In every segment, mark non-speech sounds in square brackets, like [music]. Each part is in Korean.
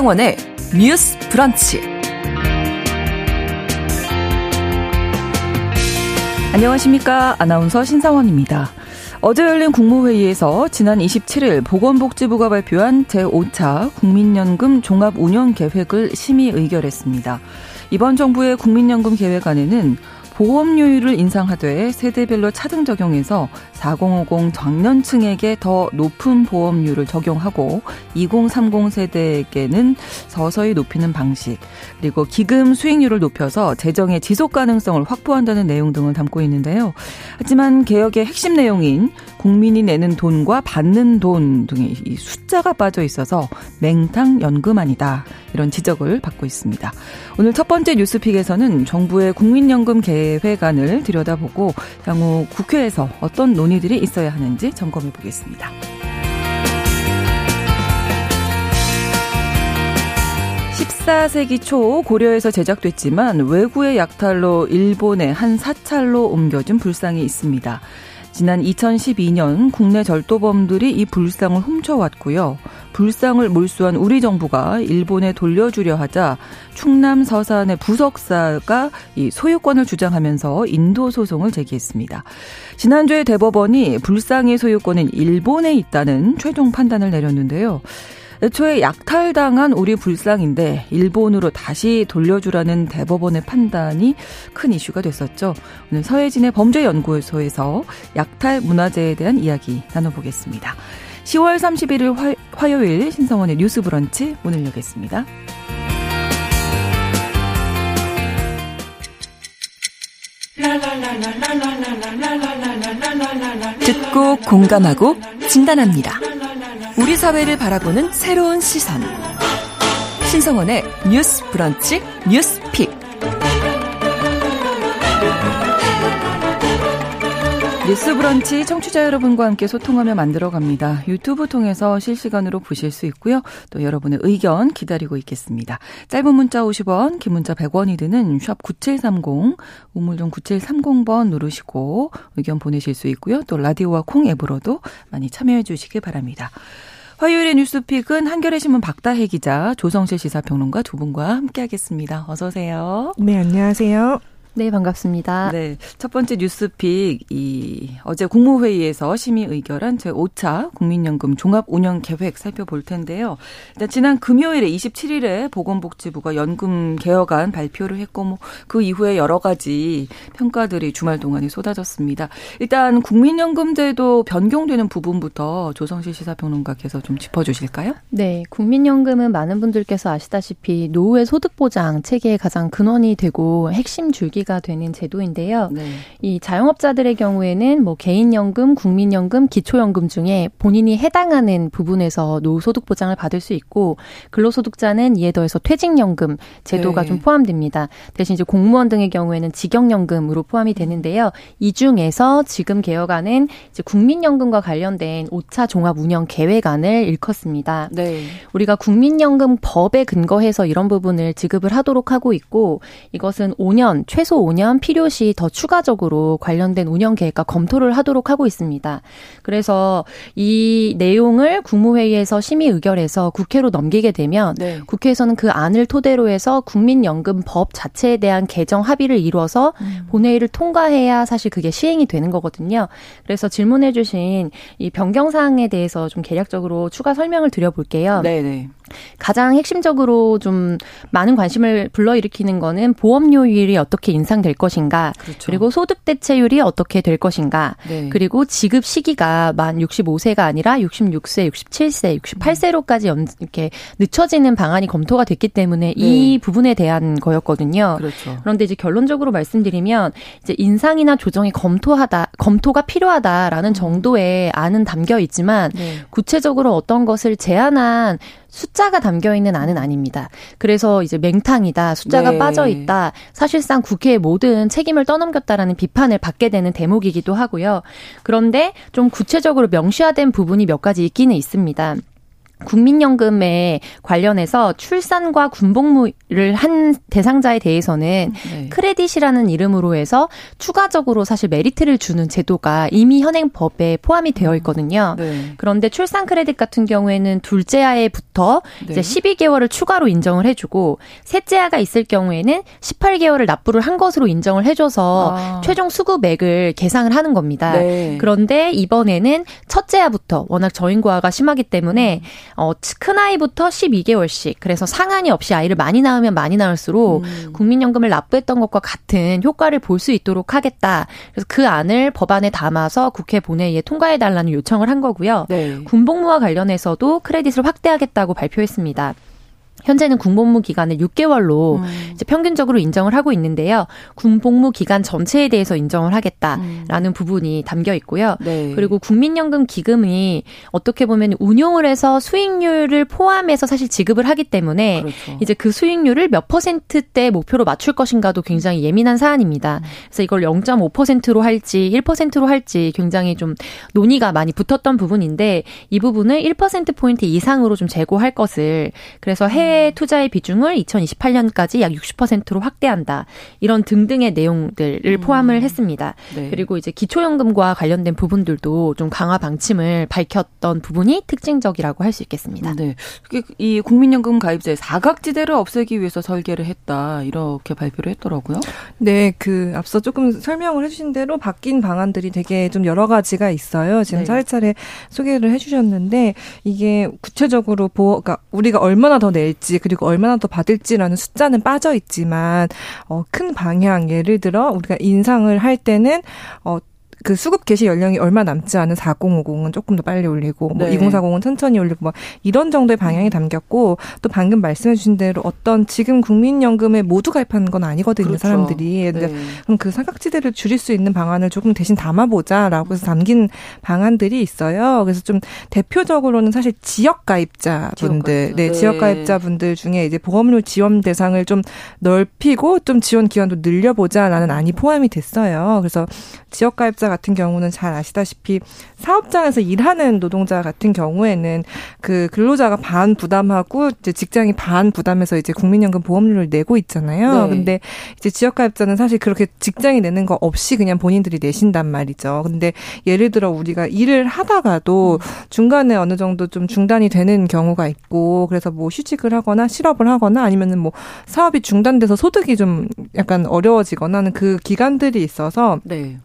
신성원의 뉴스 브런치. 안녕하십니까. 아나운서 신성원입니다. 어제 열린 국무회의에서 지난 27일 보건복지부가 발표한 제5차 국민연금 종합운영계획을 심의 의결했습니다. 이번 정부의 국민연금 계획안에는 보험료율을 인상하되 세대별로 차등 적용해서 4050 장년층에게 더 높은 보험료를 적용하고 2030 세대에게는 서서히 높이는 방식 그리고 기금 수익률을 높여서 재정의 지속 가능성을 확보한다는 내용 등을 담고 있는데요. 하지만 개혁의 핵심 내용인 국민이 내는 돈과 받는 돈 등의 이 숫자가 빠져 있어서 맹탕 연금안이다. 이런 지적을 받고 있습니다. 오늘 첫 번째 뉴스픽에서는 정부의 국민연금 계획 안을 들여다보고 향후 국회에서 어떤 논의들이 있어야 하는지 점검해 보겠습니다. 14세기 초 고려에서 제작됐지만 외구의 약탈로 일본의 한 사찰로 옮겨진 불상이 있습니다. 지난 2012년 국내 절도범들이 이 불상을 훔쳐왔고요. 불상을 몰수한 우리 정부가 일본에 돌려주려 하자 충남 서산의 부석사가 이 소유권을 주장하면서 인도 소송을 제기했습니다. 지난주에 대법원이 불상의 소유권은 일본에 있다는 최종 판단을 내렸는데요. 애초에 약탈당한 우리 불상인데 일본으로 다시 돌려주라는 대법원의 판단이 큰 이슈가 됐었죠. 오늘 서해진의 범죄연구소에서 약탈 문화재에 대한 이야기 나눠보겠습니다. 10월 31일 화, 화요일 신성원의 뉴스 브런치 문을 여겠습니다. 듣고 공감하고 진단합니다. 우리 사회를 바라보는 새로운 시선. 신성원의 뉴스 브런치 뉴스 픽. 뉴스 브런치 청취자 여러분과 함께 소통하며 만들어 갑니다. 유튜브 통해서 실시간으로 보실 수 있고요. 또 여러분의 의견 기다리고 있겠습니다. 짧은 문자 50원, 긴 문자 100원이 드는 샵 9730, 우물정 9730번 누르시고 의견 보내실 수 있고요. 또 라디오와 콩 앱으로도 많이 참여해 주시기 바랍니다. 화요일의 뉴스픽은 한겨레 신문 박다혜 기자, 조성실 시사평론가 두 분과 함께하겠습니다. 어서 오세요. 네, 안녕하세요. 네, 반갑습니다. 네. 첫 번째 뉴스픽, 이, 어제 국무회의에서 심의 의결한 제5차 국민연금 종합 운영 계획 살펴볼 텐데요. 일단 지난 금요일에 27일에 보건복지부가 연금 개혁안 발표를 했고, 뭐, 그 이후에 여러 가지 평가들이 주말 동안에 쏟아졌습니다. 일단 국민연금제도 변경되는 부분부터 조성실 시사평론가께서 좀 짚어주실까요? 네. 국민연금은 많은 분들께서 아시다시피 노후의 소득보장 체계의 가장 근원이 되고 핵심 줄기 준비가 되는 제도인데요. 네. 이 자영업자들의 경우에는 뭐 개인연금, 국민연금, 기초연금 중에 본인이 해당하는 부분에서 노후소득 보장을 받을 수 있고 근로소득자는 이에 더해서 퇴직연금 제도가 네. 좀 포함됩니다. 대신 이제 공무원 등의 경우에는 직영연금으로 포함이 되는데요. 이 중에서 지금 개혁안은 이제 국민연금과 관련된 5차 종합운영 계획안을 일컫습니다. 네. 우리가 국민연금 법에 근거해서 이런 부분을 지급을 하도록 하고 있고 이것은 5년 최소 최소 5년 필요시 더 추가적으로 관련된 운영 계획과 검토를 하도록 하고 있습니다. 그래서 이 내용을 국무회의에서 심의 의결해서 국회로 넘기게 되면 네. 국회에서는 그 안을 토대로 해서 국민연금법 자체에 대한 개정 합의를 이루어서 음. 본회의를 통과해야 사실 그게 시행이 되는 거거든요. 그래서 질문해 주신 이 변경 사항에 대해서 좀 개략적으로 추가 설명을 드려볼게요. 네, 네. 가장 핵심적으로 좀 많은 관심을 불러일으키는 거는 보험료율이 어떻게 인상될 것인가, 그렇죠. 그리고 소득 대체율이 어떻게 될 것인가, 네. 그리고 지급 시기가 만 65세가 아니라 66세, 67세, 68세로까지 연, 이렇게 늦춰지는 방안이 검토가 됐기 때문에 네. 이 부분에 대한 거였거든요. 그렇죠. 그런데 이제 결론적으로 말씀드리면 이제 인상이나 조정이 검토하다, 검토가 필요하다라는 음. 정도의 안은 담겨 있지만 네. 구체적으로 어떤 것을 제안한 숫자가 담겨 있는 안은 아닙니다. 그래서 이제 맹탕이다, 숫자가 네. 빠져 있다. 사실상 국회의 모든 책임을 떠넘겼다라는 비판을 받게 되는 대목이기도 하고요. 그런데 좀 구체적으로 명시화된 부분이 몇 가지 있기는 있습니다. 국민연금에 관련해서 출산과 군복무를 한 대상자에 대해서는 네. 크레딧이라는 이름으로 해서 추가적으로 사실 메리트를 주는 제도가 이미 현행 법에 포함이 되어 있거든요. 네. 그런데 출산 크레딧 같은 경우에는 둘째 아이부터 네. 이제 12개월을 추가로 인정을 해주고 셋째 아가 있을 경우에는 18개월을 납부를 한 것으로 인정을 해줘서 아. 최종 수급액을 계상을 하는 겁니다. 네. 그런데 이번에는 첫째 아부터 워낙 저인구화가 심하기 때문에 음. 어, 큰 아이부터 12개월씩 그래서 상한이 없이 아이를 많이 낳으면 많이 낳을수록 음. 국민연금을 납부했던 것과 같은 효과를 볼 수 있도록 하겠다. 그래서 그 안을 법안에 담아서 국회 본회의에 통과해 달라는 요청을 한 거고요. 네. 군복무와 관련해서도 크레딧을 확대하겠다고 발표했습니다. 현재는 군복무 기간을 6개월로 음. 이제 평균적으로 인정을 하고 있는데요. 군복무 기간 전체에 대해서 인정을 하겠다라는 음. 부분이 담겨 있고요. 네. 그리고 국민연금 기금이 어떻게 보면 운용을 해서 수익률을 포함해서 사실 지급을 하기 때문에 그렇죠. 이제 그 수익률을 몇 퍼센트대 목표로 맞출 것인가도 굉장히 예민한 사안입니다. 음. 그래서 이걸 0.5%로 할지 1%로 할지 굉장히 좀 논의가 많이 붙었던 부분인데 이 부분을 1% 포인트 이상으로 좀 제고할 것을 그래서 해외 해외 투자의 비중을 2028년까지 약 60%로 확대한다. 이런 등등의 내용들을 음. 포함을 했습니다. 네. 그리고 이제 기초연금과 관련된 부분들도 좀 강화 방침을 밝혔던 부분이 특징적이라고 할 수 있겠습니다. 네. 이 국민연금 가입자의 사각지대를 없애기 위해서 설계를 했다. 이렇게 발표를 했더라고요. 네, 그 앞서 조금 설명을 해주신 대로 바뀐 방안들이 되게 좀 여러 가지가 있어요. 지금 네. 차례차례 소개를 해주셨는데 이게 구체적으로 보, 그러니까 우리가 얼마나 더 낼지 될지 그리고 얼마나 더 받을지라는 숫자는 빠져 있지만 어, 큰 방향 예를 들어 우리가 인상을 할 때는 어, 그 수급 개시 연령이 얼마 남지 않은 4050은 조금 더 빨리 올리고 뭐 네. 2040은 천천히 올리고 뭐 이런 정도의 방향이 음. 담겼고 또 방금 말씀해 주신 대로 어떤 지금 국민연금에 모두 가입하는 건 아니거든요 그렇죠. 사람들이 네. 그럼 그 사각지대를 줄일 수 있는 방안을 조금 대신 담아보자라고 해서 담긴 방안들이 있어요 그래서 좀 대표적으로는 사실 지역 가입자분들 네, 네 지역 가입자분들 중에 이제 보험료 지원 대상을 좀 넓히고 좀 지원 기간도 늘려보자라는 안이 포함이 됐어요 그래서 지역 가입자 같은 경우는 잘 아시다시피 사업장에서 일하는 노동자 같은 경우에는 그 근로자가 반 부담하고 이제 직장이 반 부담해서 이제 국민연금 보험료를 내고 있잖아요. 네. 근데 이제 지역가입자는 사실 그렇게 직장이 내는 거 없이 그냥 본인들이 내신단 말이죠. 근데 예를 들어 우리가 일을 하다가도 중간에 어느 정도 좀 중단이 되는 경우가 있고 그래서 뭐 휴직을 하거나 실업을 하거나 아니면은 뭐 사업이 중단돼서 소득이 좀 약간 어려워지거나 하는 그 기간들이 있어서 네.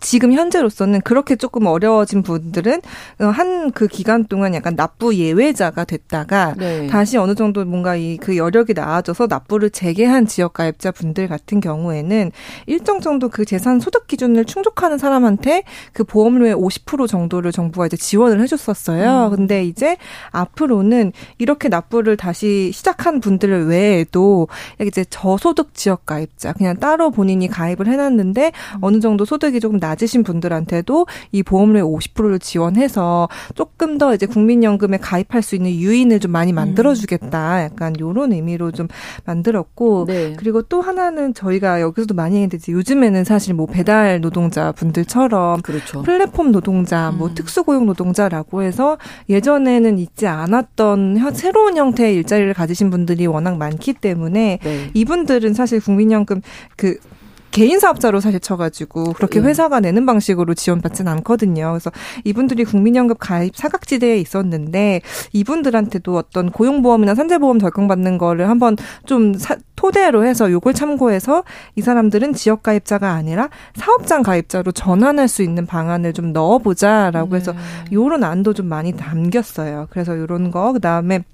지금 현재로서는 그렇게 조금 어려워진 분들은 한 그 기간 동안 약간 납부 예외자가 됐다가 네. 다시 어느 정도 뭔가 이 그 여력이 나아져서 납부를 재개한 지역 가입자 분들 같은 경우에는 일정 정도 그 재산 소득 기준을 충족하는 사람한테 그 보험료의 50% 정도를 정부가 이제 지원을 해줬었어요. 음. 근데 이제 앞으로는 이렇게 납부를 다시 시작한 분들 외에도 이제 저소득 지역 가입자 그냥 따로 본인이 가입을 해놨는데 음. 어느 정도 소득이 조금 낮으신 분들한테도 이 보험료의 50%를 지원해서 조금 더 이제 국민연금에 가입할 수 있는 유인을 좀 많이 만들어주겠다. 약간 요런 의미로 좀 만들었고 네. 그리고 또 하나는 저희가 여기서도 많이 했는데 요즘에는 사실 뭐 배달 노동자 분들처럼 그렇죠. 플랫폼 노동자, 뭐 음. 특수고용 노동자라고 해서 예전에는 있지 않았던 새로운 형태의 일자리를 가지신 분들이 워낙 많기 때문에 네. 이분들은 사실 국민연금 그 개인 사업자로 사실 쳐가지고 그렇게 네. 회사가 내는 방식으로 지원받지는 않거든요. 그래서 이분들이 국민연금 가입 사각지대에 있었는데 이분들한테도 어떤 고용보험이나 산재보험 적용받는 거를 한번 좀 사, 토대로 해서 요걸 참고해서 이 사람들은 지역 가입자가 아니라 사업장 가입자로 전환할 수 있는 방안을 좀 넣어보자라고 해서 네. 요런 안도 좀 많이 담겼어요. 그래서 요런 거 그다음에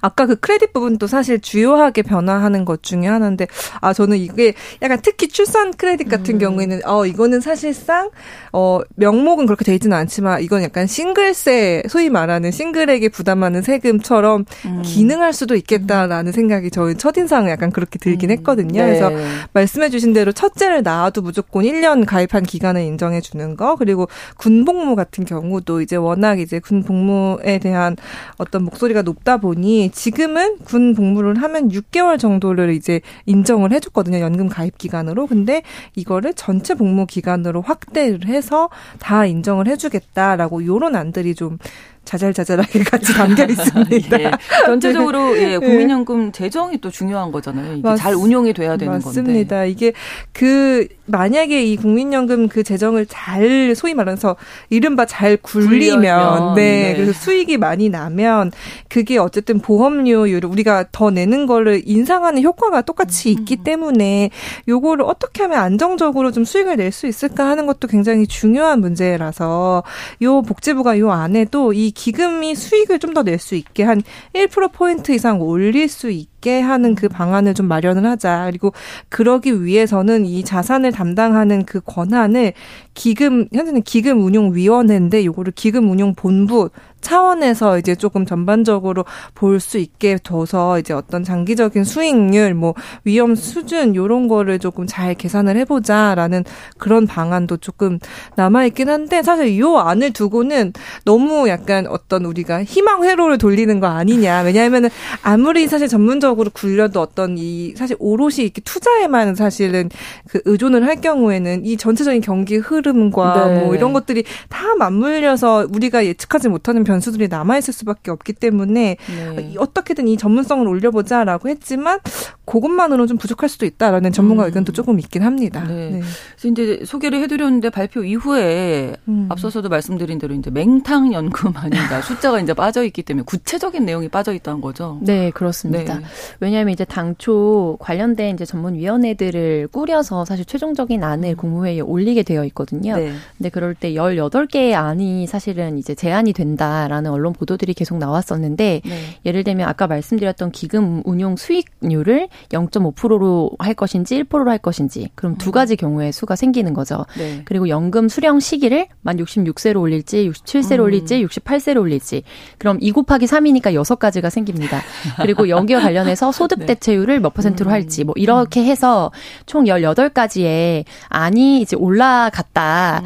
아까 그 크레딧 부분도 사실 주요하게 변화하는 것 중에 하나인데 아 저는 이게 약간 특히 출산 크레딧 같은 음. 경우에는 어 이거는 사실상 어 명목은 그렇게 돼 있지는 않지만 이건 약간 싱글세 소위 말하는 싱글에게 부담하는 세금처럼 음. 기능할 수도 있겠다라는 생각이 저희 첫인상은 약간 그렇게 들긴 음. 했거든요. 네. 그래서 말씀해 주신 대로 첫째를 낳아도 무조건 1년 가입한 기간을 인정해 주는 거 그리고 군 복무 같은 경우도 이제 워낙 이제 군 복무에 대한 어떤 목소리가 높다 보니 지금은 군 복무를 하면 6개월 정도를 이제 인정을 해줬거든요. 연금 가입 기간으로. 근데 이거를 전체 복무 기간으로 확대를 해서 다 인정을 해주겠다라고 요런 안들이 좀 자잘자잘하게 [laughs] 같이 담겨 있습니다. [laughs] 예. 전체적으로 예, 네. 국민연금 재정이 또 중요한 거잖아요. 이게 맞, 잘 운용이 돼야 되는 맞습니다. 건데. 맞습니다. 이게 그 만약에 이 국민연금 그 재정을 잘 소위 말해서 이른바 잘 굴리면 네, 네. 그래서 수익이 많이 나면 그게 어쨌든 보험료율을 우리가 더 내는 거를 인상하는 효과가 똑같이 음. 있기 때문에 요거를 어떻게 하면 안정적으로 좀 수익을 낼 수 있을까 하는 것도 굉장히 중요한 문제라서 요 복지부가 요 안에도 이 기금이 수익을 좀 더 낼 수 있게 한 1%포인트 이상 올릴 수 있게 하는 그 방안을 좀 마련을 하자. 그리고 그러기 위해서는 이 자산을 담당하는 그 권한을 기금 현재는 기금 운용 위원회인데 요거를 기금 운용 본부 차원에서 이제 조금 전반적으로 볼 수 있게 둬서 이제 어떤 장기적인 수익률, 뭐 위험 수준 요런 거를 조금 잘 계산을 해보자라는 그런 방안도 조금 남아 있긴 한데 사실 요 안을 두고는 너무 약간 어떤 우리가 희망 회로를 돌리는 거 아니냐. 왜냐하면은 아무리 사실 전문적으로 굴려도 어떤 이 사실 오롯이 이렇게 투자에만 사실은 그 의존을 할 경우에는 이 전체적인 경기 흐름과 네. 뭐 이런 것들이 다 맞물려서 우리가 예측하지 못하는 변수들이 남아있을 수밖에 없기 때문에 네. 어떻게든 이 전문성을 올려보자라고 했지만 그것만으로는 좀 부족할 수도 있다라는 전문가 음. 의견도 조금 있긴 합니다. 네. 네. 그래서 이제 소개를 해드렸는데 발표 이후에 음. 앞서서도 말씀드린 대로 이제 맹탕 연금 아닌가 [laughs] 숫자가 이제 빠져 있기 때문에 구체적인 내용이 빠져 있다는 거죠. 네, 그렇습니다. 네. 왜냐하면 이제 당초 관련된 이제 전문 위원회들을 꾸려서 사실 최종적인 안을 음. 국무회의에 올리게 되어 있거든요. 네. 근데 그럴 때 18개의 안이 사실은 이제 제안이 된다 라는 언론 보도들이 계속 나왔었는데 네. 예를 들면 아까 말씀드렸던 기금 운용 수익률을 0.5%로 할 것인지 1%로 할 것인지 그럼 두 음. 가지 경우의 수가 생기는 거죠. 네. 그리고 연금 수령 시기를 만 66세로 올릴지 67세로 음. 올릴지 68세로 올릴지 그럼 2 곱하기 3이니까 6가지가 생깁니다. 그리고 여기와 관련해서 [laughs] 소득 네. 대체율을 몇 퍼센트로 음. 할지 뭐 이렇게 해서 총 18가지의 안이 이제 올라갔다라고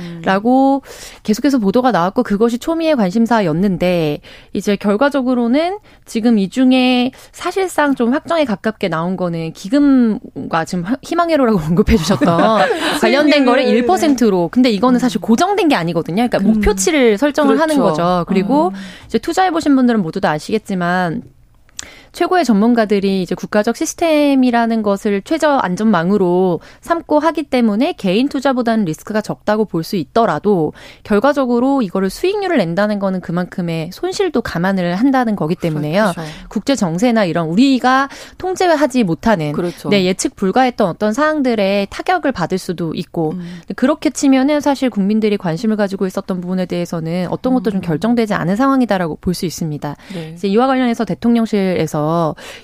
음. 계속해서 보도가 나왔고 그것이 초미의 관심사였는 데 이제 결과적으로는 지금 이 중에 사실상 좀 확정에 가깝게 나온 거는 기금과 지금 희망회로라고 [laughs] 언급해 주셨던 [laughs] 관련된 거를 1%로 근데 이거는 사실 고정된 게 아니거든요. 그러니까 음. 목표치를 설정을 그렇죠. 하는 거죠. 그리고 음. 이제 투자해 보신 분들은 모두 다 아시겠지만 최고의 전문가들이 이제 국가적 시스템이라는 것을 최저 안전망으로 삼고 하기 때문에 개인 투자보다는 리스크가 적다고 볼 수 있더라도 결과적으로 이거를 수익률을 낸다는 거는 그만큼의 손실도 감안을 한다는 거기 때문에요. 그렇죠. 국제 정세나 이런 우리가 통제하지 못하는 그렇죠. 네, 예측 불가했던 어떤 사항들의 타격을 받을 수도 있고 음. 그렇게 치면은 사실 국민들이 관심을 가지고 있었던 부분에 대해서는 어떤 것도 좀 음. 결정되지 않은 상황이다라고 볼 수 있습니다. 네. 이제 이와 관련해서 대통령실에서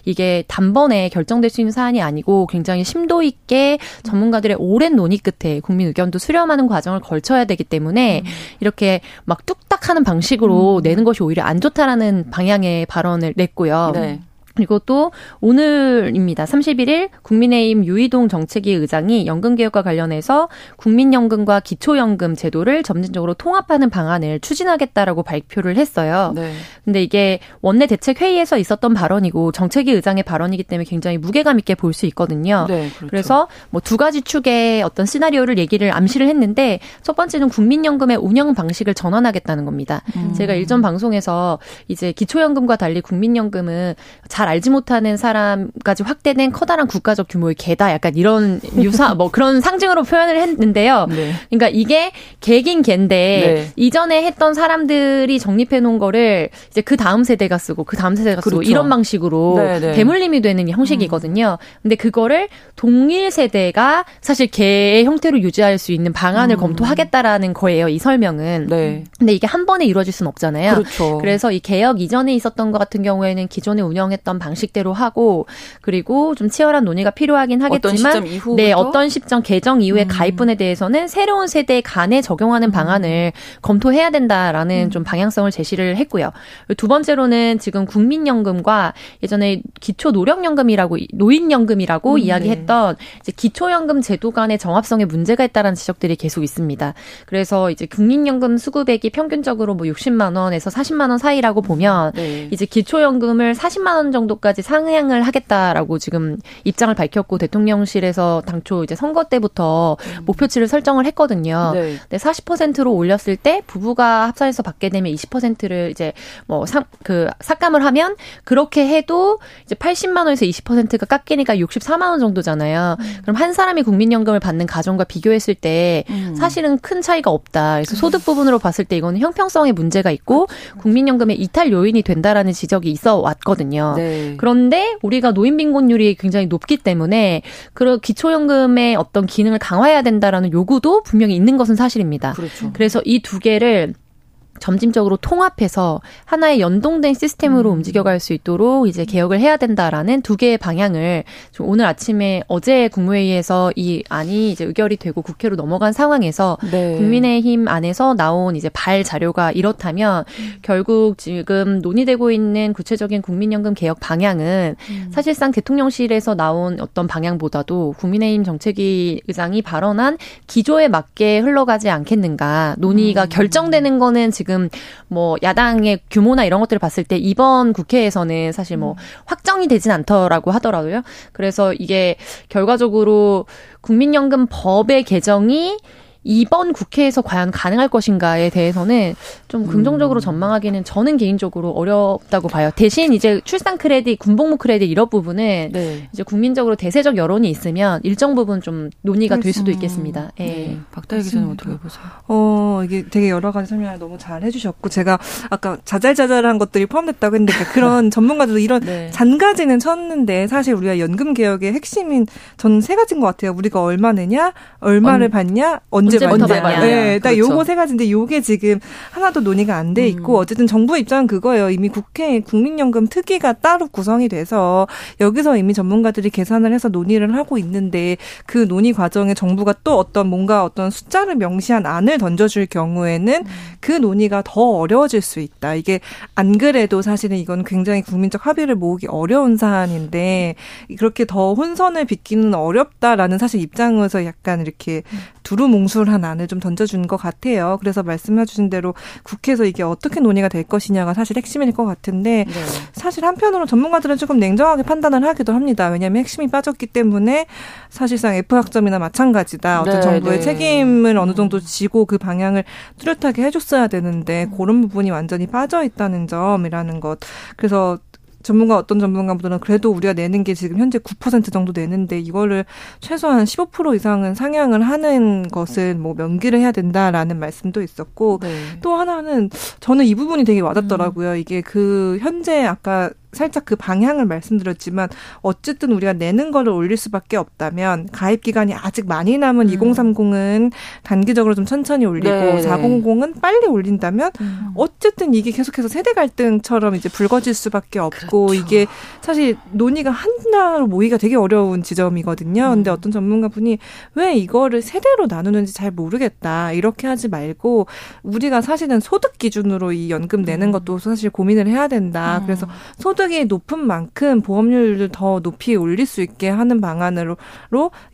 이게 단번에 결정될 수 있는 사안이 아니고 굉장히 심도 있게 전문가들의 오랜 논의 끝에 국민 의견도 수렴하는 과정을 걸쳐야 되기 때문에 음. 이렇게 막 뚝딱 하는 방식으로 음. 내는 것이 오히려 안 좋다라는 방향의 발언을 냈고요. 네. 그리고 또 오늘입니다. 31일 국민의힘 유이동 정책위 의장이 연금 개혁과 관련해서 국민연금과 기초연금 제도를 점진적으로 통합하는 방안을 추진하겠다라고 발표를 했어요. 네. 근데 이게 원내 대책 회의에서 있었던 발언이고 정책위 의장의 발언이기 때문에 굉장히 무게감 있게 볼 수 있거든요. 네, 그렇죠. 그래서 뭐 두 가지 축의 어떤 시나리오를 얘기를 암시를 했는데 첫 번째는 국민연금의 운영 방식을 전환하겠다는 겁니다. 음. 제가 일전 방송에서 이제 기초연금과 달리 국민연금은 잘 알지 못하는 사람까지 확대된 커다란 국가적 규모의 개다 약간 이런 유사 뭐 그런 [laughs] 상징으로 표현을 했는데요. 네. 그러니까 이게 개긴 개인데 네. 이전에 했던 사람들이 정립해 놓은 거를 이제 그 다음 세대가 쓰고 그 다음 세대가 쓰고 그렇죠. 이런 방식으로 네, 네. 대물림이 되는 형식이거든요. 음. 근데 그거를 동일 세대가 사실 개의 형태로 유지할 수 있는 방안을 음. 검토하겠다라는 거예요. 이 설명은. 네. 근데 이게 한 번에 이루어질 수는 없잖아요. 그렇죠. 그래서 이 개혁 이전에 있었던 것 같은 경우에는 기존에 운영했던 있었던 방식대로 하고 그리고 좀 치열한 논의가 필요하긴 하겠지만 어떤 시점 네 어떤 시점 개정 이후에 음. 가입분에 대해서는 새로운 세대 간에 적용하는 음. 방안을 검토해야 된다라는 음. 좀 방향성을 제시를 했고요. 두 번째로는 지금 국민연금과 예전에 기초 노령연금이라고 노인연금이라고 음, 이야기했던 네. 이제 기초연금 제도 간의 정합성에 문제가 있다라는 지적들이 계속 있습니다. 그래서 이제 국민연금 수급액이 평균적으로 뭐 60만 원에서 40만 원 사이라고 보면 네. 이제 기초연금을 40만 원 정도 정도까지 상향을 하겠다라고 지금 입장을 밝혔고 대통령실에서 당초 이제 선거 때부터 음. 목표치를 설정을 했거든요. 네. 근데 40%로 올렸을 때 부부가 합산해서 받게 되면 20%를 이제 뭐그 삭감을 하면 그렇게 해도 이제 80만 원에서 20%가 깎이니까 64만 원 정도잖아요. 음. 그럼 한 사람이 국민연금을 받는 가정과 비교했을 때 음. 사실은 큰 차이가 없다. 그래서 소득 부분으로 봤을 때 이거는 형평성의 문제가 있고 그렇죠. 국민연금의 이탈 요인이 된다라는 지적이 있어 왔거든요. 네. 그런데 우리가 노인 빈곤율이 굉장히 높기 때문에 그런 기초연금의 어떤 기능을 강화해야 된다라는 요구도 분명히 있는 것은 사실입니다. 그렇죠. 그래서 이 두 개를 점진적으로 통합해서 하나의 연동된 시스템으로 음. 움직여갈 수 있도록 이제 개혁을 해야 된다라는 두 개의 방향을 오늘 아침에 어제 국무회의에서 이 안이 이제 의결이 되고 국회로 넘어간 상황에서 네. 국민의힘 안에서 나온 이제 발 자료가 이렇다면 음. 결국 지금 논의되고 있는 구체적인 국민연금 개혁 방향은 음. 사실상 대통령실에서 나온 어떤 방향보다도 국민의힘 정책위 의장이 발언한 기조에 맞게 흘러가지 않겠는가 논의가 음. 결정되는 거는 지금 지금 뭐 야당의 규모나 이런 것들을 봤을 때 이번 국회에서는 사실 뭐 음. 확정이 되진 않더라고 하더라고요. 그래서 이게 결과적으로 국민연금 법의 개정이 이번 국회에서 과연 가능할 것인가에 대해서는 좀 긍정적으로 음. 전망하기는 저는 개인적으로 어렵다고 봐요. 대신 이제 출산 크레딧, 군복무 크레딧 이런 부분은 네. 이제 국민적으로 대세적 여론이 있으면 일정 부분 좀 논의가 될 수도 있겠습니다. 예. 네. 박다혜 기자님 어떻게 보세요? 어, 이게 되게 여러 가지 설명을 너무 잘 해주셨고 제가 아까 자잘자잘한 것들이 포함됐다고 했는데 그러니까 그런 [laughs] 전문가들도 이런 네. 잔가지는 쳤는데 사실 우리가 연금 개혁의 핵심인 전세 가지인 것 같아요. 우리가 얼마 내냐, 얼마를 언, 받냐, 언 언제 받냐. 네, 딱 그렇죠. 요거 세 가지인데 요게 지금 하나도 논의가 안 돼 있고 음. 어쨌든 정부 입장은 그거예요. 이미 국회 국민연금 특위가 따로 구성이 돼서 여기서 이미 전문가들이 계산을 해서 논의를 하고 있는데 그 논의 과정에 정부가 또 어떤 뭔가 어떤 숫자를 명시한 안을 던져줄 경우에는 음. 그 논의가 더 어려워질 수 있다. 이게 안 그래도 사실은 이건 굉장히 국민적 합의를 모으기 어려운 사안인데 그렇게 더 혼선을 빚기는 어렵다라는 사실 입장에서 약간 이렇게 음. 두루뭉술 한 안을 좀 던져준 것 같아요. 그래서 말씀해 주신 대로 국회에서 이게 어떻게 논의가 될 것이냐가 사실 핵심일 것 같은데 네. 사실 한편으로 전문가들은 조금 냉정하게 판단을 하기도 합니다. 왜냐하면 핵심이 빠졌기 때문에 사실상 F학점이나 마찬가지다. 어떤 네, 정부의 네. 책임을 어느 정도 지고 그 방향을 뚜렷하게 해줬어야 되는데 그런 부분이 완전히 빠져 있다는 점이라는 것. 그래서 전문가 어떤 전문가분들은 그래도 우리가 내는 게 지금 현재 9% 정도 내는데 이거를 최소한 15% 이상은 상향을 하는 것은 뭐 명기를 해야 된다라는 말씀도 있었고 네. 또 하나는 저는 이 부분이 되게 와닿더라고요. 음. 이게 그 현재 아까 살짝 그 방향을 말씀드렸지만 어쨌든 우리가 내는 거를 올릴 수밖에 없다면 가입 기간이 아직 많이 남은 음. 2030은 단기적으로 좀 천천히 올리고 네, 400은 빨리 올린다면 음. 어쨌든 이게 계속해서 세대 갈등처럼 이제 불거질 수밖에 없고 그렇죠. 이게 사실 논의가 하나로 모이기가 되게 어려운 지점이거든요. 음. 근데 어떤 전문가분이 왜 이거를 세대로 나누는지 잘 모르겠다. 이렇게 하지 말고 우리가 사실은 소득 기준으로 이 연금 내는 음. 것도 사실 고민을 해야 된다. 음. 그래서 소득 소득이 높은 만큼 보험료를 더 높이 올릴 수 있게 하는 방안으로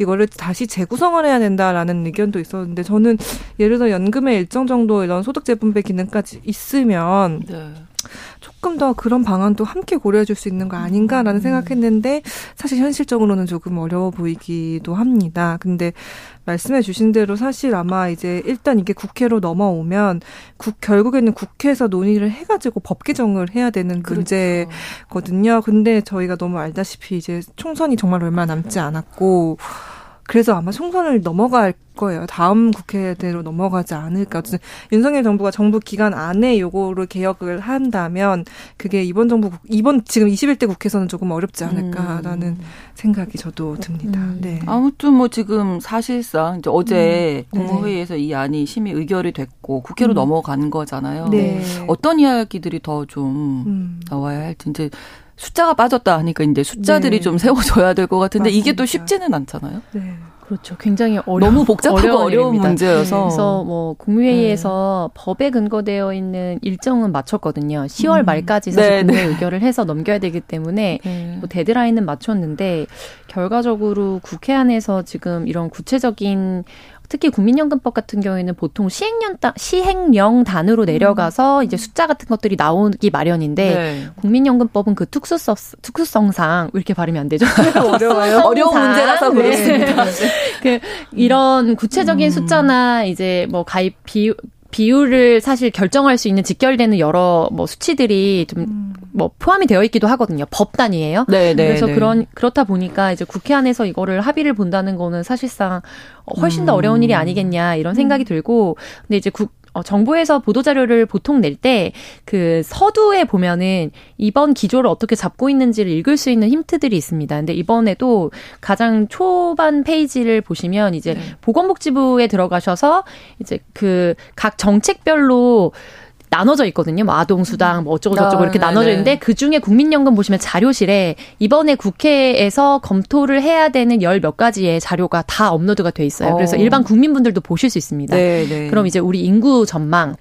이거를 다시 재구성을 해야 된다라는 의견도 있었는데 저는 예를 들어 연금에 일정 정도 이런 소득 재분배 기능까지 있으면 네. 조금 더 그런 방안도 함께 고려해 줄 수 있는 거 아닌가라는 음. 생각했는데 사실 현실적으로는 조금 어려워 보이기도 합니다. 근데 말씀해 주신 대로 사실 아마 이제 일단 이게 국회로 넘어오면 국 결국에는 국회에서 논의를 해가지고 법 개정을 해야 되는 그렇죠. 문제거든요. 근데 저희가 너무 알다시피 이제 총선이 정말 얼마 남지 않았고 그래서 아마 총선을 넘어갈 거예요. 다음 국회대로 넘어가지 않을까. 윤석열 정부가 정부 기간 안에 요거를 개혁을 한다면 그게 이번 정부 이번 지금 21대 국회에서는 조금 어렵지 않을까라는 음. 생각이 저도 듭니다. 음. 네. 아무튼 뭐 지금 사실상 이제 어제 음. 네. 국무회의에서 네. 이 안이 심의 의결이 됐고 국회로 음. 넘어간 거잖아요. 네. 어떤 이야기들이 더좀 음. 나와야 할지 이제 숫자가 빠졌다 하니까 이제 숫자들이 네. 좀 세워져야 될 것 같은데 맞습니다. 이게 또 쉽지는 않잖아요. 네. 그렇죠. 굉장히 어려 너무 복잡하고 어려운, 어려운 문제여서. 그래서 뭐 국무회의에서 네. 법에 근거되어 있는 일정은 맞췄거든요. 10월 음. 말까지 사실 네, 국회 네. 의결을 해서 넘겨야 되기 때문에 네. 뭐 데드라인은 맞췄는데 결과적으로 국회 안에서 지금 이런 구체적인 특히 국민연금법 같은 경우에는 보통 시행령 시행령 단으로 내려가서 음. 이제 숫자 같은 것들이 나오기 마련인데 네. 국민연금법은 그 특수성 특수성상 왜 이렇게 발음이 안 되죠? 어려워요. 어려운 문제라서 네. 그렇습니다. [laughs] 그 이런 구체적인 음. 숫자나 이제 뭐 가입 비 비율을 사실 결정할 수 있는 직결되는 여러 뭐 수치들이 좀 뭐 음. 포함이 되어 있기도 하거든요. 법 단위예요. 네, 네, 그래서 네. 그런 그렇다 보니까 이제 국회 안에서 이거를 합의를 본다는 거는 사실상 훨씬 더 어려운 일이 아니겠냐 이런 생각이 음. 들고 근데 이제 국 어, 정부에서 보도자료를 보통 낼 때 그 서두에 보면은 이번 기조를 어떻게 잡고 있는지를 읽을 수 있는 힌트들이 있습니다. 근데 이번에도 가장 초반 페이지를 보시면 이제 네. 보건복지부에 들어가셔서 이제 그 각 정책별로 나눠져 있거든요. 뭐 아동수당, 뭐 어쩌고저쩌고 아, 이렇게 네네. 나눠져 있는데 그 중에 국민연금 보시면 자료실에 이번에 국회에서 검토를 해야 되는 열 몇 가지의 자료가 다 업로드가 돼 있어요. 그래서 어. 일반 국민분들도 보실 수 있습니다. 네네. 그럼 이제 우리 인구 전망,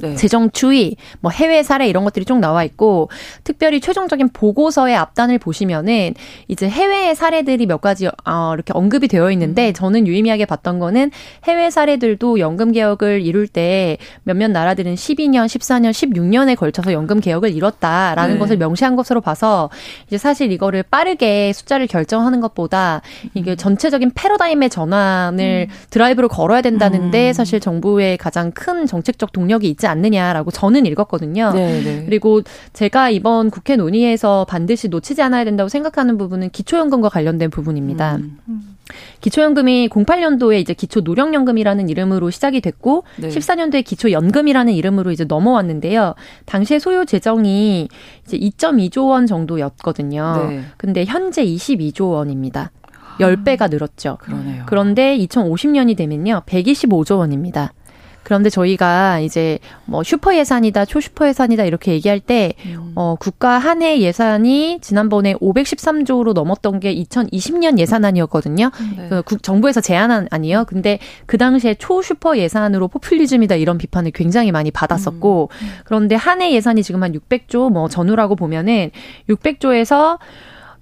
네. 재정 추이, 뭐 해외 사례 이런 것들이 쭉 나와 있고 특별히 최종적인 보고서의 앞단을 보시면은 이제 해외의 사례들이 몇 가지 어, 이렇게 언급이 되어 있는데 음. 저는 유의미하게 봤던 거는 해외 사례들도 연금 개혁을 이룰 때 몇몇 나라들은 12년, 14년, 16년에 걸쳐서 연금 개혁을 이뤘다라는 네. 것을 명시한 것으로 봐서 이제 사실 이거를 빠르게 숫자를 결정하는 것보다 이게 음. 전체적인 패러다임의 전환을 음. 드라이브를 걸어야 된다는데 음. 사실 정부의 가장 큰 정책적 동력이 있지 않느냐라고 저는 읽었거든요. 네네. 네. 그리고 제가 이번 국회 논의에서 반드시 놓치지 않아야 된다고 생각하는 부분은 기초연금과 관련된 부분입니다. 음. 기초연금이 08년도에 이제 기초노령연금이라는 이름으로 시작이 됐고 네. 14년도에 기초연금이라는 이름으로 이제 넘어왔는데요. 당시에 소요 재정이 이제 2.2조 원 정도였거든요. 네. 근데 현재 22조 원입니다. 10배가 늘었죠. 그러네요. 그런데 2050년이 되면요. 125조 원입니다. 그런데 저희가 이제 뭐 슈퍼 예산이다, 초슈퍼 예산이다 이렇게 얘기할 때 음. 어, 국가 한 해 예산이 지난번에 513조로 넘었던 게 2020년 예산안이었거든요. 네. 그 국, 정부에서 제안한 아니에요. 근데 그 당시에 초슈퍼 예산으로 포퓰리즘이다 이런 비판을 굉장히 많이 받았었고 음. 그런데 한 해 예산이 지금 한 600조 뭐 전후라고 보면은 600조에서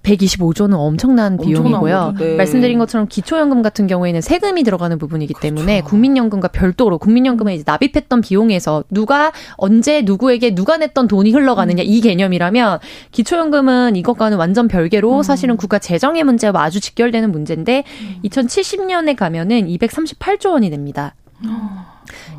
125조는 엄청난 비용이고요. 네. 말씀드린 것처럼 기초연금 같은 경우에는 세금이 들어가는 부분이기 그렇죠. 때문에 국민연금과 별도로 국민연금에 이제 납입했던 비용에서 누가 언제 누구에게 누가 냈던 돈이 흘러가느냐 음. 이 개념이라면 기초연금은 이것과는 완전 별개로 음. 사실은 국가 재정의 문제와 아주 직결되는 문제인데 음. 2070년에 가면은 238조 원이 됩니다. 음.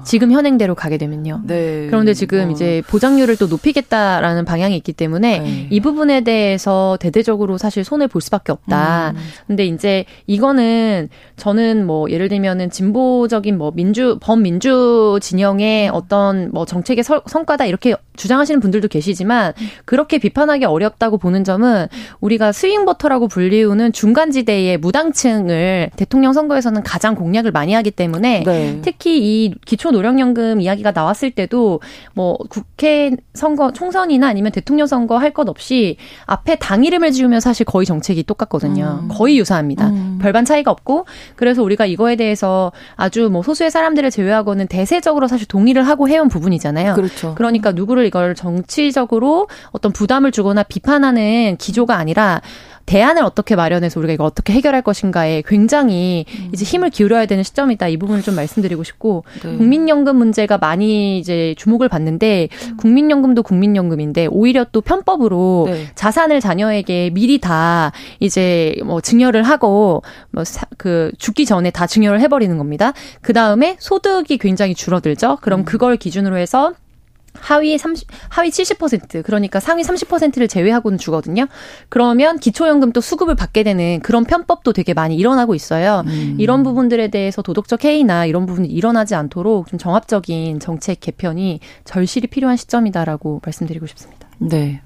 지금 현행대로 가게 되면요. 네. 그런데 지금 어. 이제 보장률을 또 높이겠다라는 방향이 있기 때문에 네. 이 부분에 대해서 대대적으로 사실 손을 볼 수밖에 없다. 음. 근데 이제 이거는 저는 뭐 예를 들면은 진보적인 뭐 민주 범민주 진영의 어떤 뭐 정책의 서, 성과다 이렇게 주장하시는 분들도 계시지만 그렇게 비판하기 어렵다고 보는 점은 우리가 스윙 버터라고 불리우는 중간 지대의 무당층을 대통령 선거에서는 가장 공략을 많이 하기 때문에 네. 특히 이 기초 노령연금 이야기가 나왔을 때도 뭐 국회 선거 총선이나 아니면 대통령 선거 할 것 없이 앞에 당 이름을 지으면 사실 거의 정책이 똑같거든요. 음. 거의 유사합니다. 음. 별반 차이가 없고 그래서 우리가 이거에 대해서 아주 뭐 소수의 사람들을 제외하고는 대세적으로 사실 동의를 하고 해온 부분이잖아요. 그렇죠. 그러니까 누구를 이걸 정치적으로 어떤 부담을 주거나 비판하는 기조가 아니라 대안을 어떻게 마련해서 우리가 이거 어떻게 해결할 것인가에 굉장히 음. 이제 힘을 기울여야 되는 시점이다. 이 부분을 좀 말씀드리고 싶고 네. 국민연금 문제가 많이 이제 주목을 받는데 음. 국민연금도 국민연금인데 오히려 또 편법으로 네. 자산을 자녀에게 미리 다 이제 뭐 증여를 하고 뭐 그 죽기 전에 다 증여를 해버리는 겁니다. 그 다음에 소득이 굉장히 줄어들죠. 그럼 음. 그걸 기준으로 해서 하위 30, 하위 70% 그러니까 상위 30%를 제외하고는 주거든요. 그러면 기초연금도 수급을 받게 되는 그런 편법도 되게 많이 일어나고 있어요. 음. 이런 부분들에 대해서 도덕적 해이나 이런 부분이 일어나지 않도록 좀 정합적인 정책 개편이 절실히 필요한 시점이다라고 말씀드리고 싶습니다. 네.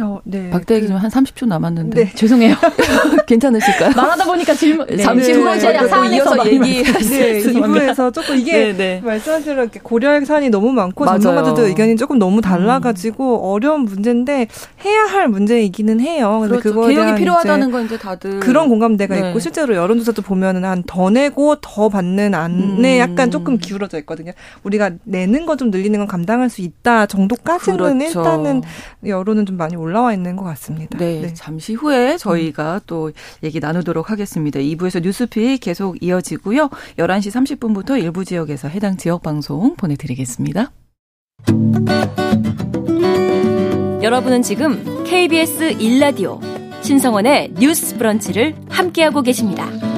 어, 네. 박대 기좀 그, 한 30초 남았는데. 네. 죄송해요. [laughs] [laughs] 괜찮으실까요? 말하다 보니까 질문, 네. 잠시 후에 제가 사안에서 얘기할 수 네, 이부에서 조금 이게 네, 네. 말씀하신 대로 고려할 사안이 너무 많고. 전문가들도 의견이 조금 너무 달라가지고 음. 어려운 문제인데 해야 할 문제이기는 해요. 근데 그렇죠. 그거에 개혁이 필요하다는 건 이제 다들 그런 공감대가 네. 있고 실제로 여론조사도 보면은 한 더 내고 더 받는 안에 음. 약간 조금 기울어져 있거든요. 우리가 내는 거 좀 늘리는 건 감당할 수 있다 정도까지는 그렇죠. 일단은 여론은 좀 많이 올라와 있는 것 같습니다. 네, 네. 잠시 후에 저희가 음. 또 얘기 나누도록 하겠습니다. 2부에서 뉴스픽 계속 이어지고요. 11시 30분부터 일부 지역에서 해당 지역 방송 보내드리겠습니다. 여러분은 지금 KBS 1라디오 신성원의 뉴스 브런치를 함께하고 계십니다.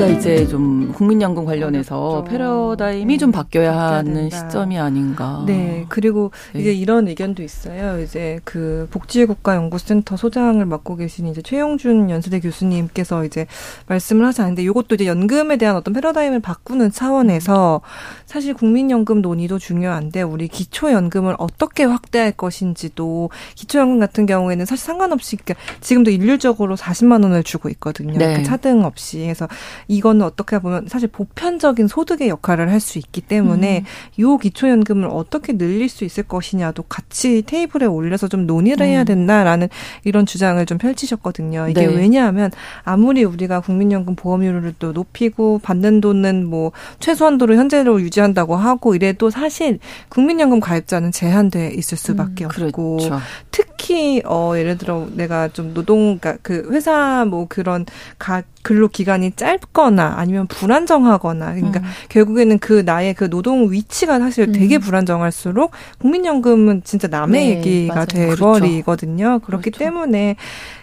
뭔가 이제 좀 국민연금 관련해서 그렇죠. 패러다임이 좀 바뀌어야 하는 시점이 아닌가. 네. 그리고 네. 이제 이런 의견도 있어요. 이제 그 복지국가연구센터 소장을 맡고 계신 이제 최용준 연수대 교수님께서 이제 말씀을 하지 않는데 이것도 이제 연금에 대한 어떤 패러다임을 바꾸는 차원에서 사실 국민연금 논의도 중요한데 우리 기초연금을 어떻게 확대할 것인지도 기초연금 같은 경우에는 사실 상관없이 그러니까 지금도 일률적으로 40만 원을 주고 있거든요. 네. 그 차등 없이. 그래서 이거는 어떻게 보면 사실 보편적인 소득의 역할을 할 수 있기 때문에 음. 요 기초연금을 어떻게 늘릴 수 있을 것이냐도 같이 테이블에 올려서 좀 논의를 해야 음. 된다라는 이런 주장을 좀 펼치셨거든요. 이게 네. 왜냐하면 아무리 우리가 국민연금 보험료를 또 높이고 받는 돈은 뭐 최소한도로 현재로 유지한다고 하고 이래도 사실 국민연금 가입자는 제한돼 있을 수밖에 음, 없고 그렇죠. 특히 어 예를 들어 내가 좀 노동 그러니까 그 회사 뭐 그런 가 근로 기간이 짧거나 아니면 불안정하거나 그러니까 음. 결국에는 그 나의 그 노동 위치가 사실 되게 음. 불안정할수록 국민연금은 진짜 남의 네, 얘기가 돼 버리거든요. 그렇죠. 그렇기 그렇죠. 때문에